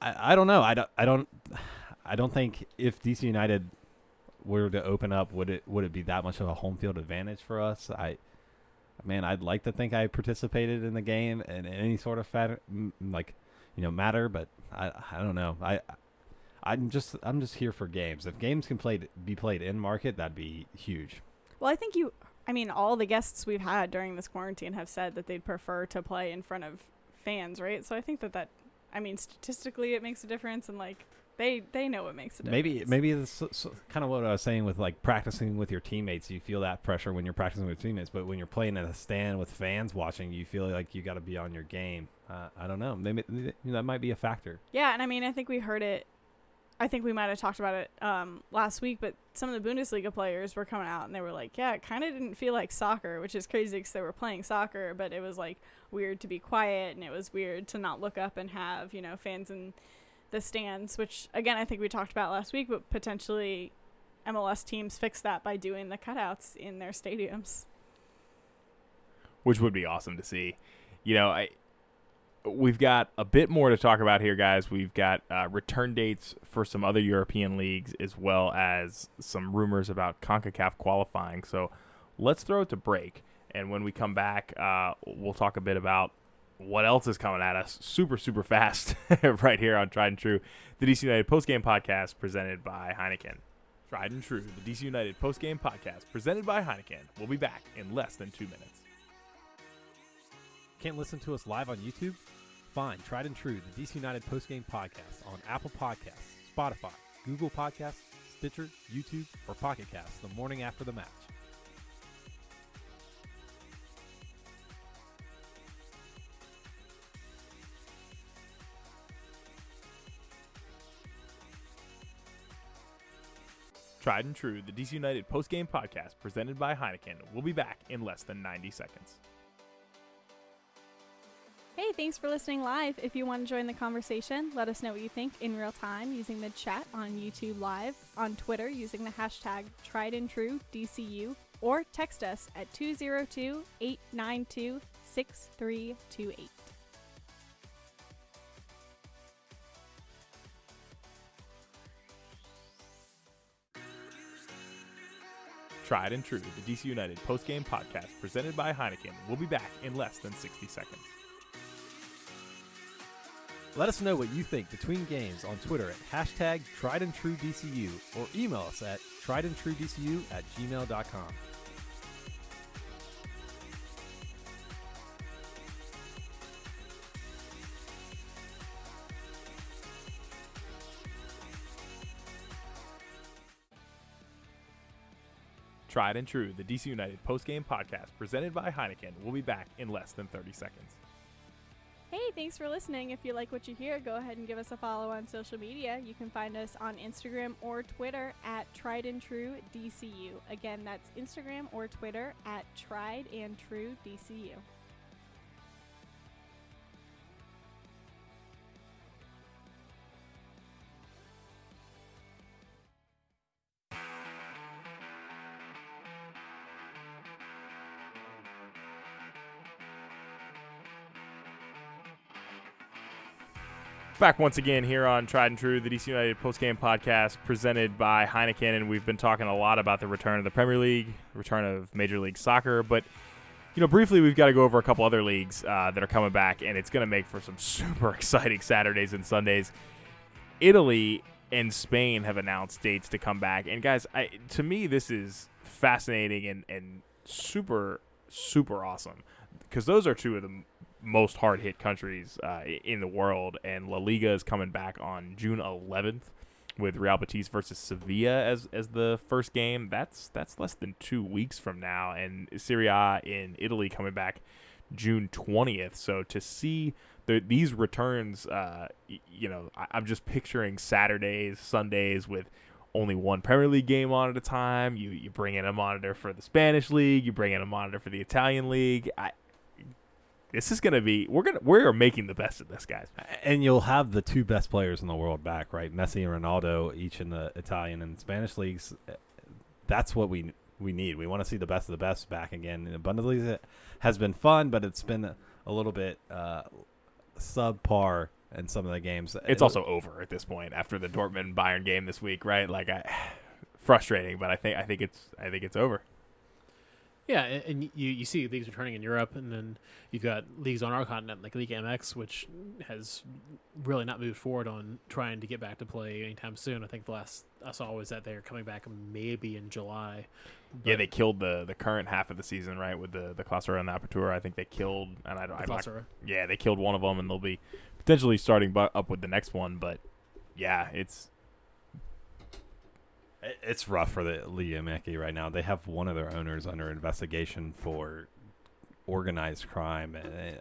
I, I don't know. I don't. I don't. I don't think if DC United were to open up, would it would it be that much of a home field advantage for us? I, man, I'd like to think I participated in the game in any sort of fat, like, you know, matter, but I I don't know. I I'm just I'm just here for games. If games can played be played in market, that'd be huge. Well, I think you. I mean, all the guests we've had during this quarantine have said that they'd prefer to play in front of fans, right? So I think that that. I mean, statistically, it makes a difference, and like they they know what makes a difference. Maybe maybe it's kind of what I was saying with like practicing with your teammates. You feel that pressure when you're practicing with teammates, but when you're playing in a stand with fans watching, you feel like you got to be on your game. Uh, I don't know. Maybe that might be a factor. Yeah, and I mean, I think we heard it. I think we might have talked about it um, last week, but some of the Bundesliga players were coming out and they were like, "Yeah, it kind of didn't feel like soccer," which is crazy because they were playing soccer, but it was like weird to be quiet and it was weird to not look up and have you know fans in the stands. Which again, I think we talked about last week, but potentially MLS teams fix that by doing the cutouts in their stadiums. which would be awesome to see. You know, I we've got a bit more to talk about here, guys. We've got uh, return dates for some other European leagues, as well as some rumors about Concacaf qualifying. So let's throw it to break, and when we come back, uh, we'll talk a bit about what else is coming at us super super fast <laughs> right here on Tried and True, the DC United postgame podcast presented by Heineken. Tried and True, the DC United postgame podcast presented by Heineken. We'll be back in less than two minutes. Can't listen to us live on YouTube? Fine, tried and true, the DC United postgame podcast on Apple Podcasts, Spotify, Google Podcasts, Stitcher, YouTube, or Pocket Casts the morning after the match. Tried and True, the DC United post-game podcast presented by Heineken. We'll be back in less than 90 seconds. Hey, thanks for listening live. If you want to join the conversation, let us know what you think in real time using the chat on YouTube Live, on Twitter using the hashtag tried and true DCU, or text us at 202 892 6328. Tried and True, the DC United postgame podcast presented by Heineken. We'll be back in less than 60 seconds. Let us know what you think between games on Twitter at hashtag triedandtrueDCU or email us at triedandtrueDCU at gmail.com. Tried and True, the DC United postgame podcast presented by Heineken. We'll be back in less than 30 seconds. Hey, thanks for listening. If you like what you hear, go ahead and give us a follow on social media. You can find us on Instagram or Twitter at Tried and True DCU. Again, that's Instagram or Twitter at Tried and True DCU. Back once again here on Tried and True, the DC United postgame podcast presented by Heineken, and we've been talking a lot about the return of the Premier League, return of Major League Soccer, but you know, briefly we've got to go over a couple other leagues uh, that are coming back, and it's going to make for some <laughs> super exciting Saturdays and Sundays. Italy and Spain have announced dates to come back, and guys, I, to me this is fascinating and and super super awesome because those are two of the most hard hit countries uh, in the world, and La Liga is coming back on June 11th with Real Betis versus Sevilla as as the first game. That's that's less than two weeks from now, and Serie A in Italy coming back June 20th. So to see the, these returns, uh, you know, I, I'm just picturing Saturdays, Sundays with only one Premier League game on at a time. You you bring in a monitor for the Spanish league. You bring in a monitor for the Italian league. I, this is gonna be we're gonna we're making the best of this, guys. And you'll have the two best players in the world back, right? Messi and Ronaldo, each in the Italian and Spanish leagues. That's what we we need. We want to see the best of the best back again. And the Bundesliga has been fun, but it's been a little bit uh, subpar in some of the games. It's also over at this point after the Dortmund Bayern game this week, right? Like I <sighs> frustrating, but I think I think it's I think it's over. Yeah, and you you see leagues returning in Europe, and then you've got leagues on our continent like Liga MX, which has really not moved forward on trying to get back to play anytime soon. I think the last I saw was that they're coming back maybe in July. Yeah, they killed the the current half of the season, right? With the the Clausura and the Apertura, I think they killed, and I don't. the not, yeah, they killed one of them, and they'll be potentially starting bu- up with the next one. But yeah, it's It- It's rough for the MX right now. They have one of their owners under investigation for organized crime,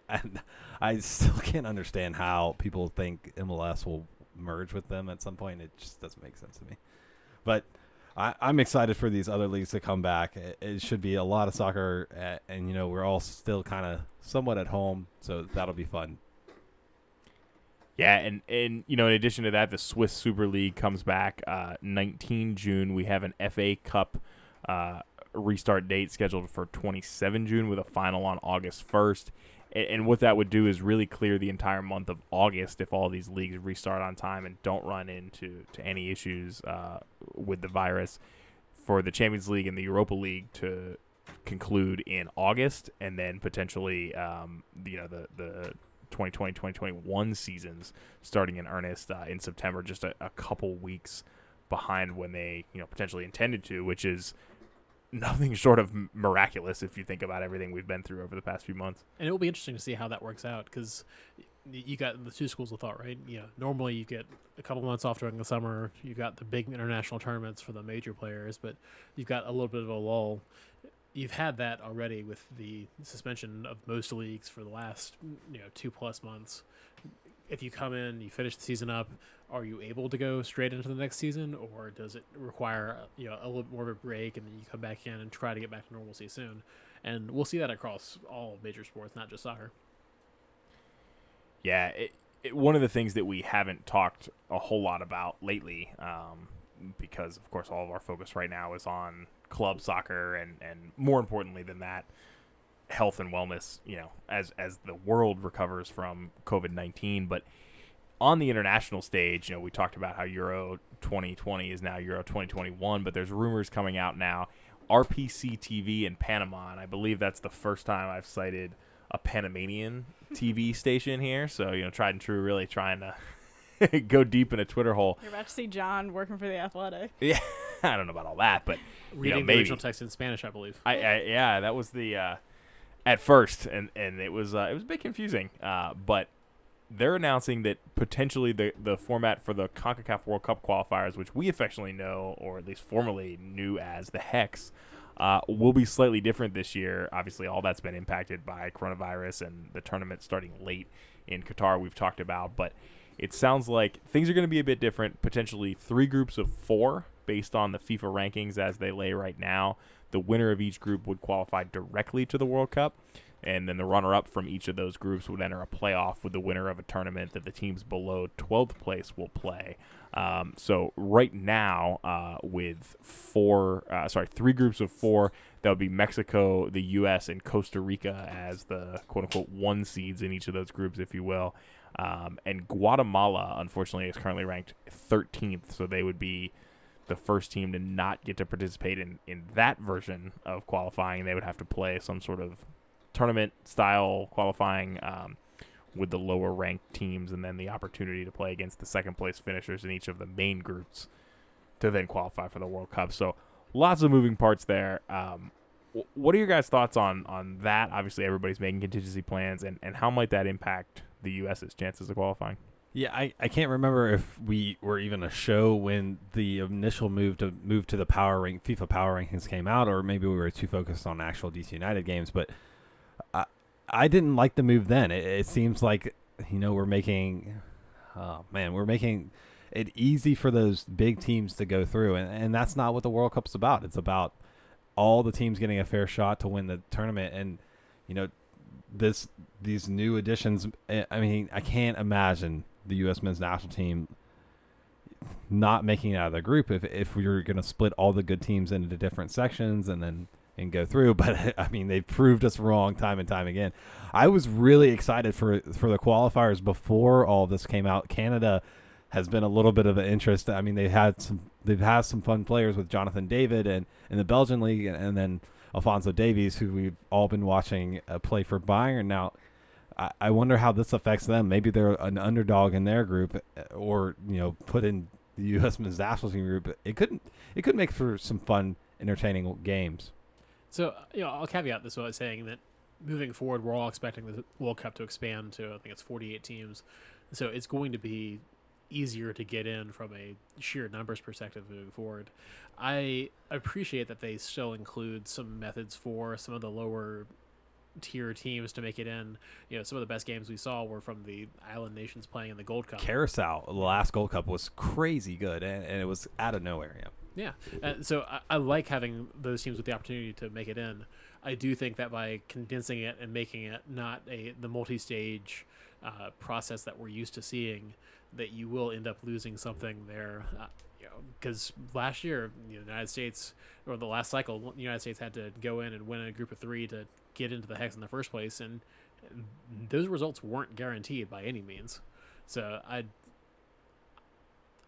and, <laughs> I still can't understand how people think MLS will merge with them at some point. It just doesn't make sense to me. But I, I'm excited for these other leagues to come back. It, it should be a lot of soccer, uh, and you know we're all still kind of somewhat at home, so that'll be fun. Yeah, and and you know, in addition to that, the Swiss Super League comes back uh, 19 June. We have an FA Cup uh, restart date scheduled for 27 June with a final on August 1st. And, and what that would do is really clear the entire month of August if all these leagues restart on time and don't run into to any issues uh, with the virus. For the Champions League and the Europa League to conclude in August, and then potentially, um, you know, the the 2020 2021 seasons starting in earnest uh, in September, just a, a couple weeks behind when they you know potentially intended to, which is nothing <laughs> short of miraculous if you think about everything we've been through over the past few months. And it will be interesting to see how that works out because you got the two schools of thought, right? You know, normally you get a couple months off during the summer. You've got the big international tournaments for the major players, but you've got a little bit of a lull. You've had that already with the suspension of most leagues for the last you know two plus months. If you come in, you finish the season up, are you able to go straight into the next season, or does it require you know a little bit more of a break and then you come back in and try to get back to normalcy soon? And we'll see that across all major sports, not just soccer. Yeah, it, it, one of the things that we haven't talked a whole lot about lately, um, because of course all of our focus right now is on club soccer and, and more importantly than that, health and wellness. You know, as as the world recovers from COVID nineteen, but on the international stage, you know, we talked about how Euro 2020 is now Euro 2021, but there's rumors coming out now. RPC TV in Panama, and I believe that's the first time I've cited a Panamanian TV <laughs> station here. So you know, tried and true, really trying to <laughs> go deep in a Twitter hole. You're about to see John working for the Athletic. Yeah, <laughs> <laughs> I don't know about all that, but Reading the maybe. original text in Spanish, I believe. I, I yeah, that was the uh, at first, and and it was uh, it was a bit confusing. Uh, but they're announcing that potentially the the format for the Concacaf World Cup qualifiers, which we affectionately know, or at least formerly knew as the Hex, uh, will be slightly different this year. Obviously, all that's been impacted by coronavirus and the tournament starting late in Qatar. We've talked about, but it sounds like things are going to be a bit different. Potentially three groups of four based on the FIFA rankings as they lay right now. The winner of each group would qualify directly to the World Cup, and then the runner-up from each of those groups would enter a playoff with the winner of a tournament that the teams below 12th place will play. Um, so right now, uh, with four, uh, sorry, three groups of four, that would be Mexico, the U.S., and Costa Rica as the quote-unquote one seeds in each of those groups, if you will. Um, and Guatemala, unfortunately, is currently ranked 13th, so they would be the first team to not get to participate in, in that version of qualifying. They would have to play some sort of tournament style qualifying um, with the lower ranked teams, and then the opportunity to play against the second place finishers in each of the main groups to then qualify for the World Cup. So lots of moving parts there. Um, what are your guys' thoughts on on that? Obviously, everybody's making contingency plans, and, and how might that impact the U.S.'s chances of qualifying? Yeah, I, I can't remember if we were even a show when the initial move to move to the power rank FIFA power rankings came out, or maybe we were too focused on actual DC United games. But I I didn't like the move then. It, it seems like you know we're making, oh man, we're making it easy for those big teams to go through, and, and that's not what the World Cup's about. It's about all the teams getting a fair shot to win the tournament, and you know this these new additions. eh, I mean, I can't imagine the U.S. men's national team not making it out of the group if if we were going to split all the good teams into different sections and then and go through. <laughs> But I mean, they've proved us wrong time and time again. I was really excited for for the qualifiers before all this came out. Canada has been a little bit of an interest. I mean, they had some they've had some fun players with Jonathan David and in the Belgian league, and, and then Alfonso Davies, who we've all been watching uh, play for Bayern now. I, wonder how this affects them. Maybe they're an underdog in their group, uh, or you know, put in the <laughs> U.S. men's national team group. It couldn't. It could make for some fun, entertaining games. So, you know, I'll caveat this by saying that moving forward, we're all expecting the World Cup to expand to, I think it's 48 teams. So it's going to be easier to get in from a sheer numbers perspective moving forward. I appreciate that they still include some methods for some of the lower tier teams to make it in. You know, some of the best games we saw were from the island nations playing in the Gold Cup. Curaçao, the last Gold Cup was crazy good, and, and it was out of nowhere. Yeah. Yeah, uh, so I, I like having those teams with the opportunity to make it in. I do think that by condensing it and making it not a the multi-stage uh, process that we're used to seeing, that you will end up losing something there. Uh, you know, because last year you know, the United States or the last cycle, the United States had to go in and win a group of three to get into the hex in the first place, and those results weren't guaranteed by any means. So I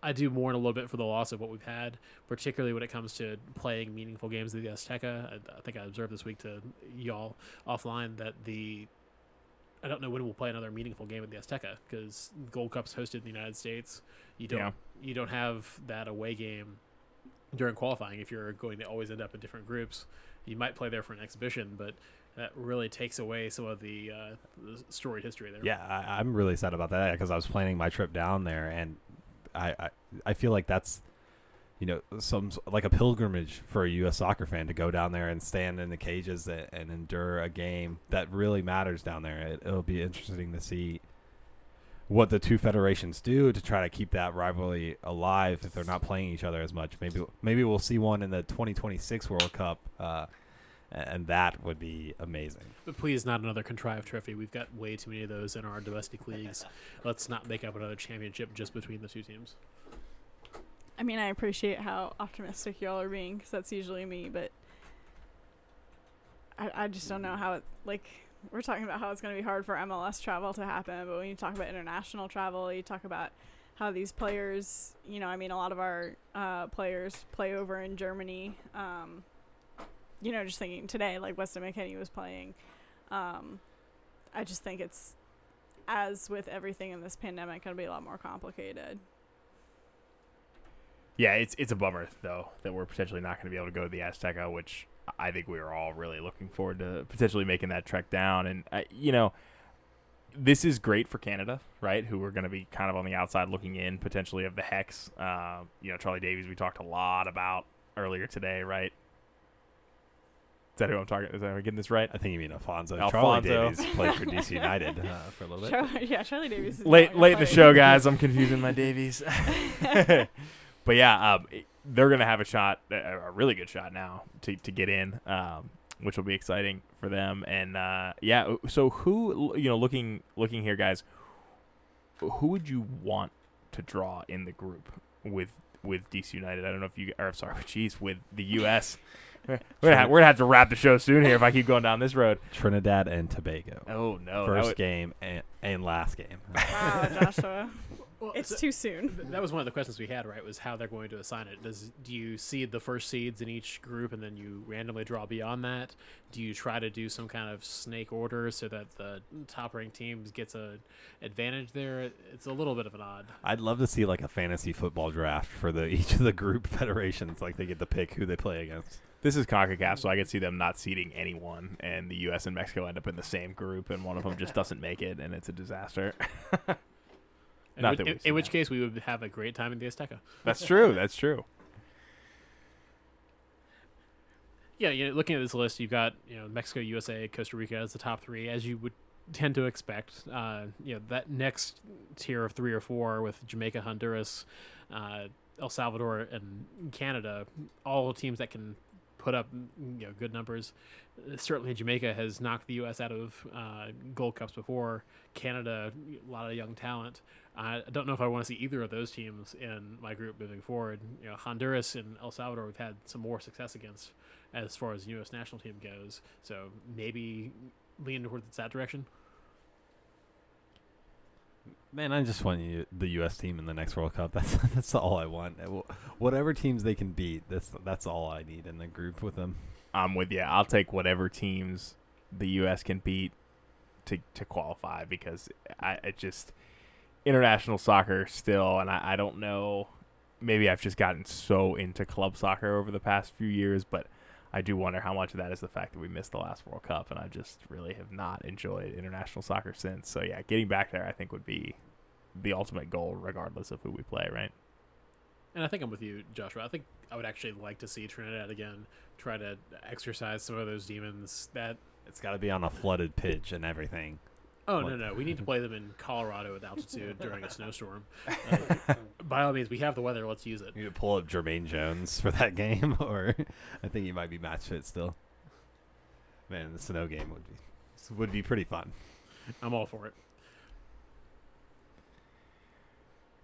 I do mourn a little bit for the loss of what we've had, particularly when it comes to playing meaningful games at the Azteca. I, I think I observed this week to y'all offline that the I don't know when we'll play another meaningful game at the Azteca because Gold Cup's hosted in the United States. You don't Yeah. you don't have that away game during qualifying if you're going to always end up in different groups. You might play there for an exhibition, but that really takes away some of the, uh, the storied history there. Yeah, I, I'm really sad about that because I was planning my trip down there, and I, I I feel like that's you know some like a pilgrimage for a U.S. soccer fan to go down there and stand in the cages and, and endure a game that really matters down there. It, it'll be interesting to see what the two federations do to try to keep that rivalry alive if they're not playing each other as much. Maybe maybe we'll see one in the 2026 World Cup. Uh, and that would be amazing. But please, not another contrived trophy. We've got way too many of those in our domestic leagues. <laughs> Let's not make up another championship just between the two teams. I mean, I appreciate how optimistic y'all are being because that's usually me, but I, I just don't know how it, like, we're talking about how it's going to be hard for MLS travel to happen, but when you talk about international travel, you talk about how these players, you know, I mean, a lot of our uh, players play over in Germany. Um, you know, just thinking today, like Weston McKennie was playing. Um, I just think it's, as with everything in this pandemic, going to be a lot more complicated. Yeah, it's it's a bummer though that we're potentially not going to be able to go to the Azteca, which I think we were all really looking forward to potentially making that trek down. And uh, you know, this is great for Canada, right? Who are going to be kind of on the outside looking in potentially of the hex. Uh, you know, Charlie Davies we talked a lot about earlier today, right? Is that who I'm talking? Is that am I getting this right? I think you mean Alfonso. Alfonso. Charlie Davies played for DC <laughs> United uh, for a little bit. Charlie, yeah, Charlie Davies. Is late late in the show, guys. <laughs> I'm confusing my Davies. <laughs> but yeah, um, they're gonna have a shot, a a really good shot now to to get in, um, which will be exciting for them. And uh, yeah, so who you know, looking looking here, guys, who would you want to draw in the group with with DC United? I don't know if you, or sorry, jeez, with the U.S. We're gonna, have, we're gonna have to wrap the show soon here if I keep going down this road. Trinidad and Tobago. Oh no, that First would- game and, and last game. <laughs> Wow, Joshua, Well, it's so- too soon. Th- That was one of the questions we had, right? Was how they're going to assign it. Does do you seed the first seeds in each group and then you randomly draw beyond that? Do you try to do some kind of snake order so that the top ranked teams gets a advantage there? It's a little bit of an odd. I'd love to see like a fantasy football draft for the each of the group <laughs> federations. Like they get to pick who they play against. This is CONCACAF, so I could see them not seeding anyone, and the U.S. and Mexico end up in the same group, and one of them just doesn't make it, and it's a disaster. <laughs> In, which, that we've in, in which case, we would have a great time in the Azteca. That's true. That's true. Yeah, you know, looking at this list, you've got you know Mexico, USA, Costa Rica as the top three, as you would tend to expect. Uh, you know that next tier of three or four with Jamaica, Honduras, uh, El Salvador, and Canada, all teams that can put up you know good numbers. Certainly, Jamaica has knocked the U.S. out of uh, Gold Cups before. Canada, a lot of young talent. I don't know if I want to see either of those teams in my group moving forward. You know, Honduras and El Salvador, we've had some more success against as far as U.S. national team goes. So maybe lean towards that direction. Man, I just want you, the U.S. team in the next World Cup. <laughs> That's that's all I want. Whatever teams they can beat, that's that's all I need in the group with them. I'm with you. I'll take whatever teams the U.S. can beat to to qualify because I it just international soccer still, and I, I don't know. Maybe I've just gotten so into club soccer over the past few years, but I do wonder how much of that is the fact that we missed the last World Cup, and I just really have not enjoyed international soccer since. So yeah, getting back there, I think would be the ultimate goal, regardless of who we play, right? And I think I'm with you, Joshua. I think I would actually like to see Trinidad again try to exercise some of those demons. That it's got to be on a flooded pitch and everything. Oh no no, we need to play them in Colorado at altitude during a snowstorm. <laughs> Uh, by all means, we have the weather. Let's use it. You need to pull up Jermaine Jones for that game, <laughs> or I think he might be match fit still. Man, the snow game would be would be pretty fun. I'm all for it.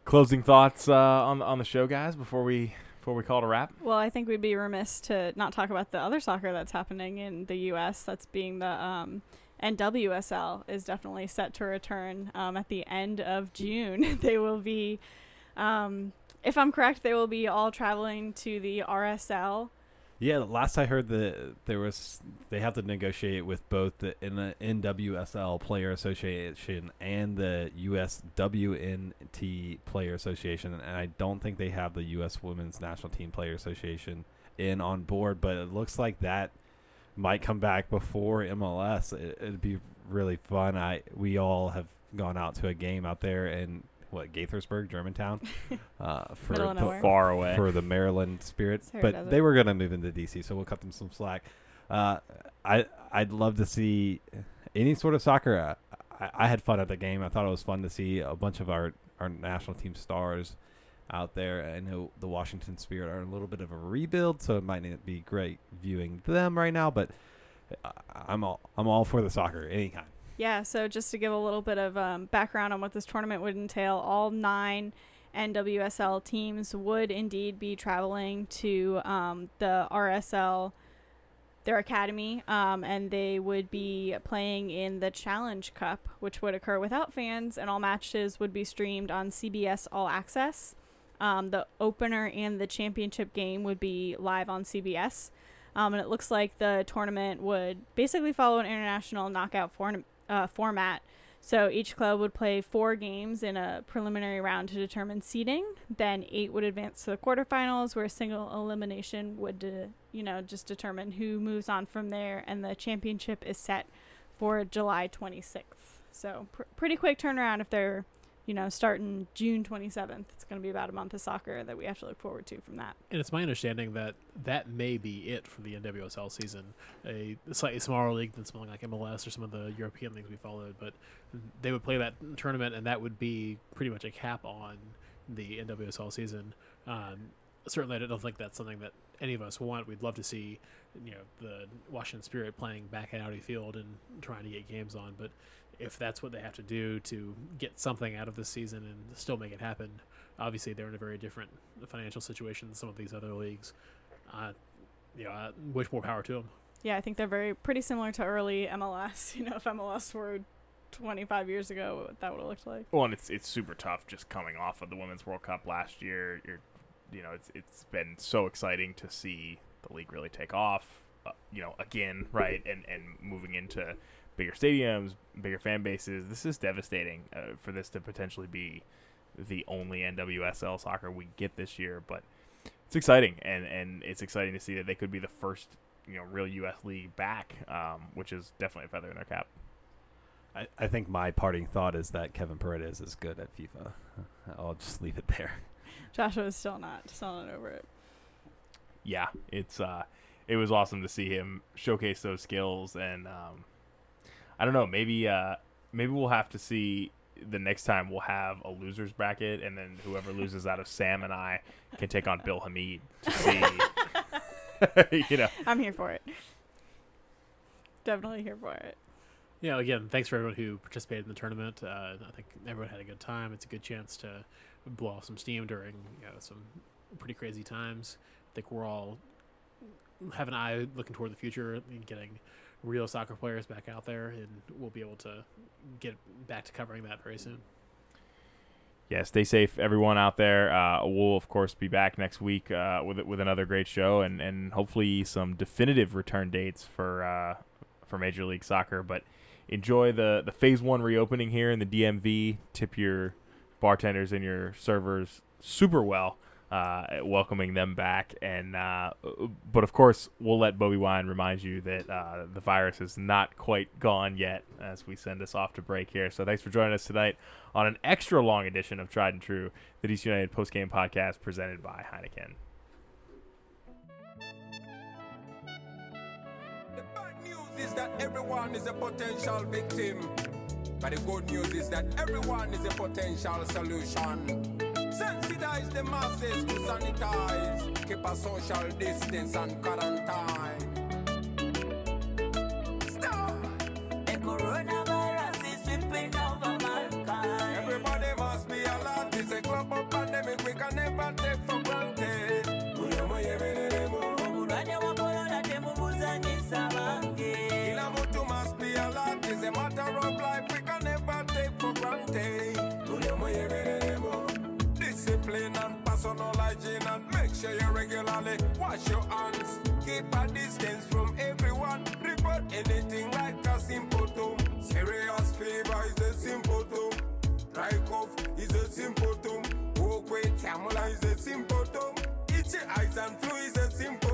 Closing thoughts uh, on on the show, guys, before we before we call it a wrap. Well, I think we'd be remiss to not talk about the other soccer that's happening in the U.S. That's being the um, NWSL is definitely set to return um, at the end of June. <laughs> they will be, um, if I'm correct, they will be all traveling to the RSL. Yeah, last I heard that there was they have to negotiate with both the, the NWSL Player Association and the USWNT Player Association, and I don't think they have the U.S. Women's National Team Player Association in on board. But it looks like that might come back before MLS. It, would be really fun. I we all have gone out to a game out there in what Gaithersburg, Germantown, <laughs> uh, for the, far away for the Maryland Spirit. But they were gonna move into DC, so we'll cut them some slack. Uh, I I'd love to see any sort of soccer. Uh, I, I had fun at the game. I thought it was fun to see a bunch of our our national team stars out there. I know the Washington Spirit are a little bit of a rebuild, so it might not be great viewing them right now. But I'm all I'm all for the soccer anytime. Yeah. So just to give a little bit of um, background on what this tournament would entail, all nine NWSL teams would indeed be traveling to um, the RSL. Their academy, um, and they would be playing in the Challenge Cup, which would occur without fans, and all matches would be streamed on CBS All Access. Um, the opener and the championship game would be live on CBS. Um, and it looks like the tournament would basically follow an international knockout for, uh, format. So each club would play four games in a preliminary round to determine seeding. Then eight would advance to the quarterfinals, where a single elimination would, de- you know, just determine who moves on from there. And the championship is set for July 26th. So pr- pretty quick turnaround if they're you know, starting June 27th. It's going to be about a month of soccer that we have to look forward to from that. And it's my understanding that that may be it for the NWSL season. A slightly smaller league than something like MLS or some of the European leagues we followed, but they would play that tournament, and that would be pretty much a cap on the NWSL season. Um, certainly, I don't think that's something that any of us want. We'd love to see, you know, the Washington Spirit playing back at Audi Field and trying to get games on, but if that's what they have to do to get something out of this season and still make it happen. Obviously, they're in a very different financial situation than some of these other leagues. Uh, you know, uh, wish more power to them. Yeah, I think they're very pretty similar to early MLS. <laughs> You know, if MLS were 25 years ago, what that would have looked like. Well, and it's it's super tough just coming off of the Women's World Cup last year. You're, you know, it's it's been so exciting to see the league really take off. Uh, you know, again, right, and and moving into bigger stadiums, bigger fan bases. This is devastating uh, for this to potentially be the only NWSL soccer we get this year, but it's exciting, and and it's exciting to see that they could be the first you know real U.S. league back, um, which is definitely a feather in their cap. I, I think my parting thought is that Kevin Paredes is good at FIFA. <laughs> I'll just leave it there. Joshua is still not still not over it. Yeah, it's uh, it was awesome to see him showcase those skills. And um, I don't know, maybe uh, maybe we'll have to see the next time we'll have a losers bracket, and then whoever loses out of Sam and I can take on Bill Hamid to see. <laughs> you know, I'm here for it. Definitely here for it. Yeah, again, thanks for everyone who participated in the tournament. Uh, I think everyone had a good time. It's a good chance to blow off some steam during you know, some pretty crazy times. I think we're all have an eye looking toward the future and getting real soccer players back out there, and we'll be able to get back to covering that very soon. yeah, stay safe, everyone out there. Uh, we'll of course be back next week uh, with with another great show and, and hopefully some definitive return dates for uh, for Major League Soccer. But enjoy the the Phase One reopening here in the DMV. Tip your bartenders and your servers super well. Uh, welcoming them back, and uh, but of course we'll let Bobi Wine remind you that uh, the virus is not quite gone yet as we send us off to break here. So thanks for joining us tonight on an extra long edition of Tried and True, the DC United post game podcast presented by Heineken. The bad news is that everyone is a potential victim. But the good news is that everyone is a potential solution. Sensitize the masses to sanitize. Keep a social distance and quarantine. measure you regularly. Wash your hands, keep a distance from everyone. Report anything like a symptom. Serious fever is a symptom. Dry cough is a symptom. Walkway tamula is a symptom. Itchy eyes and flu is a symptom.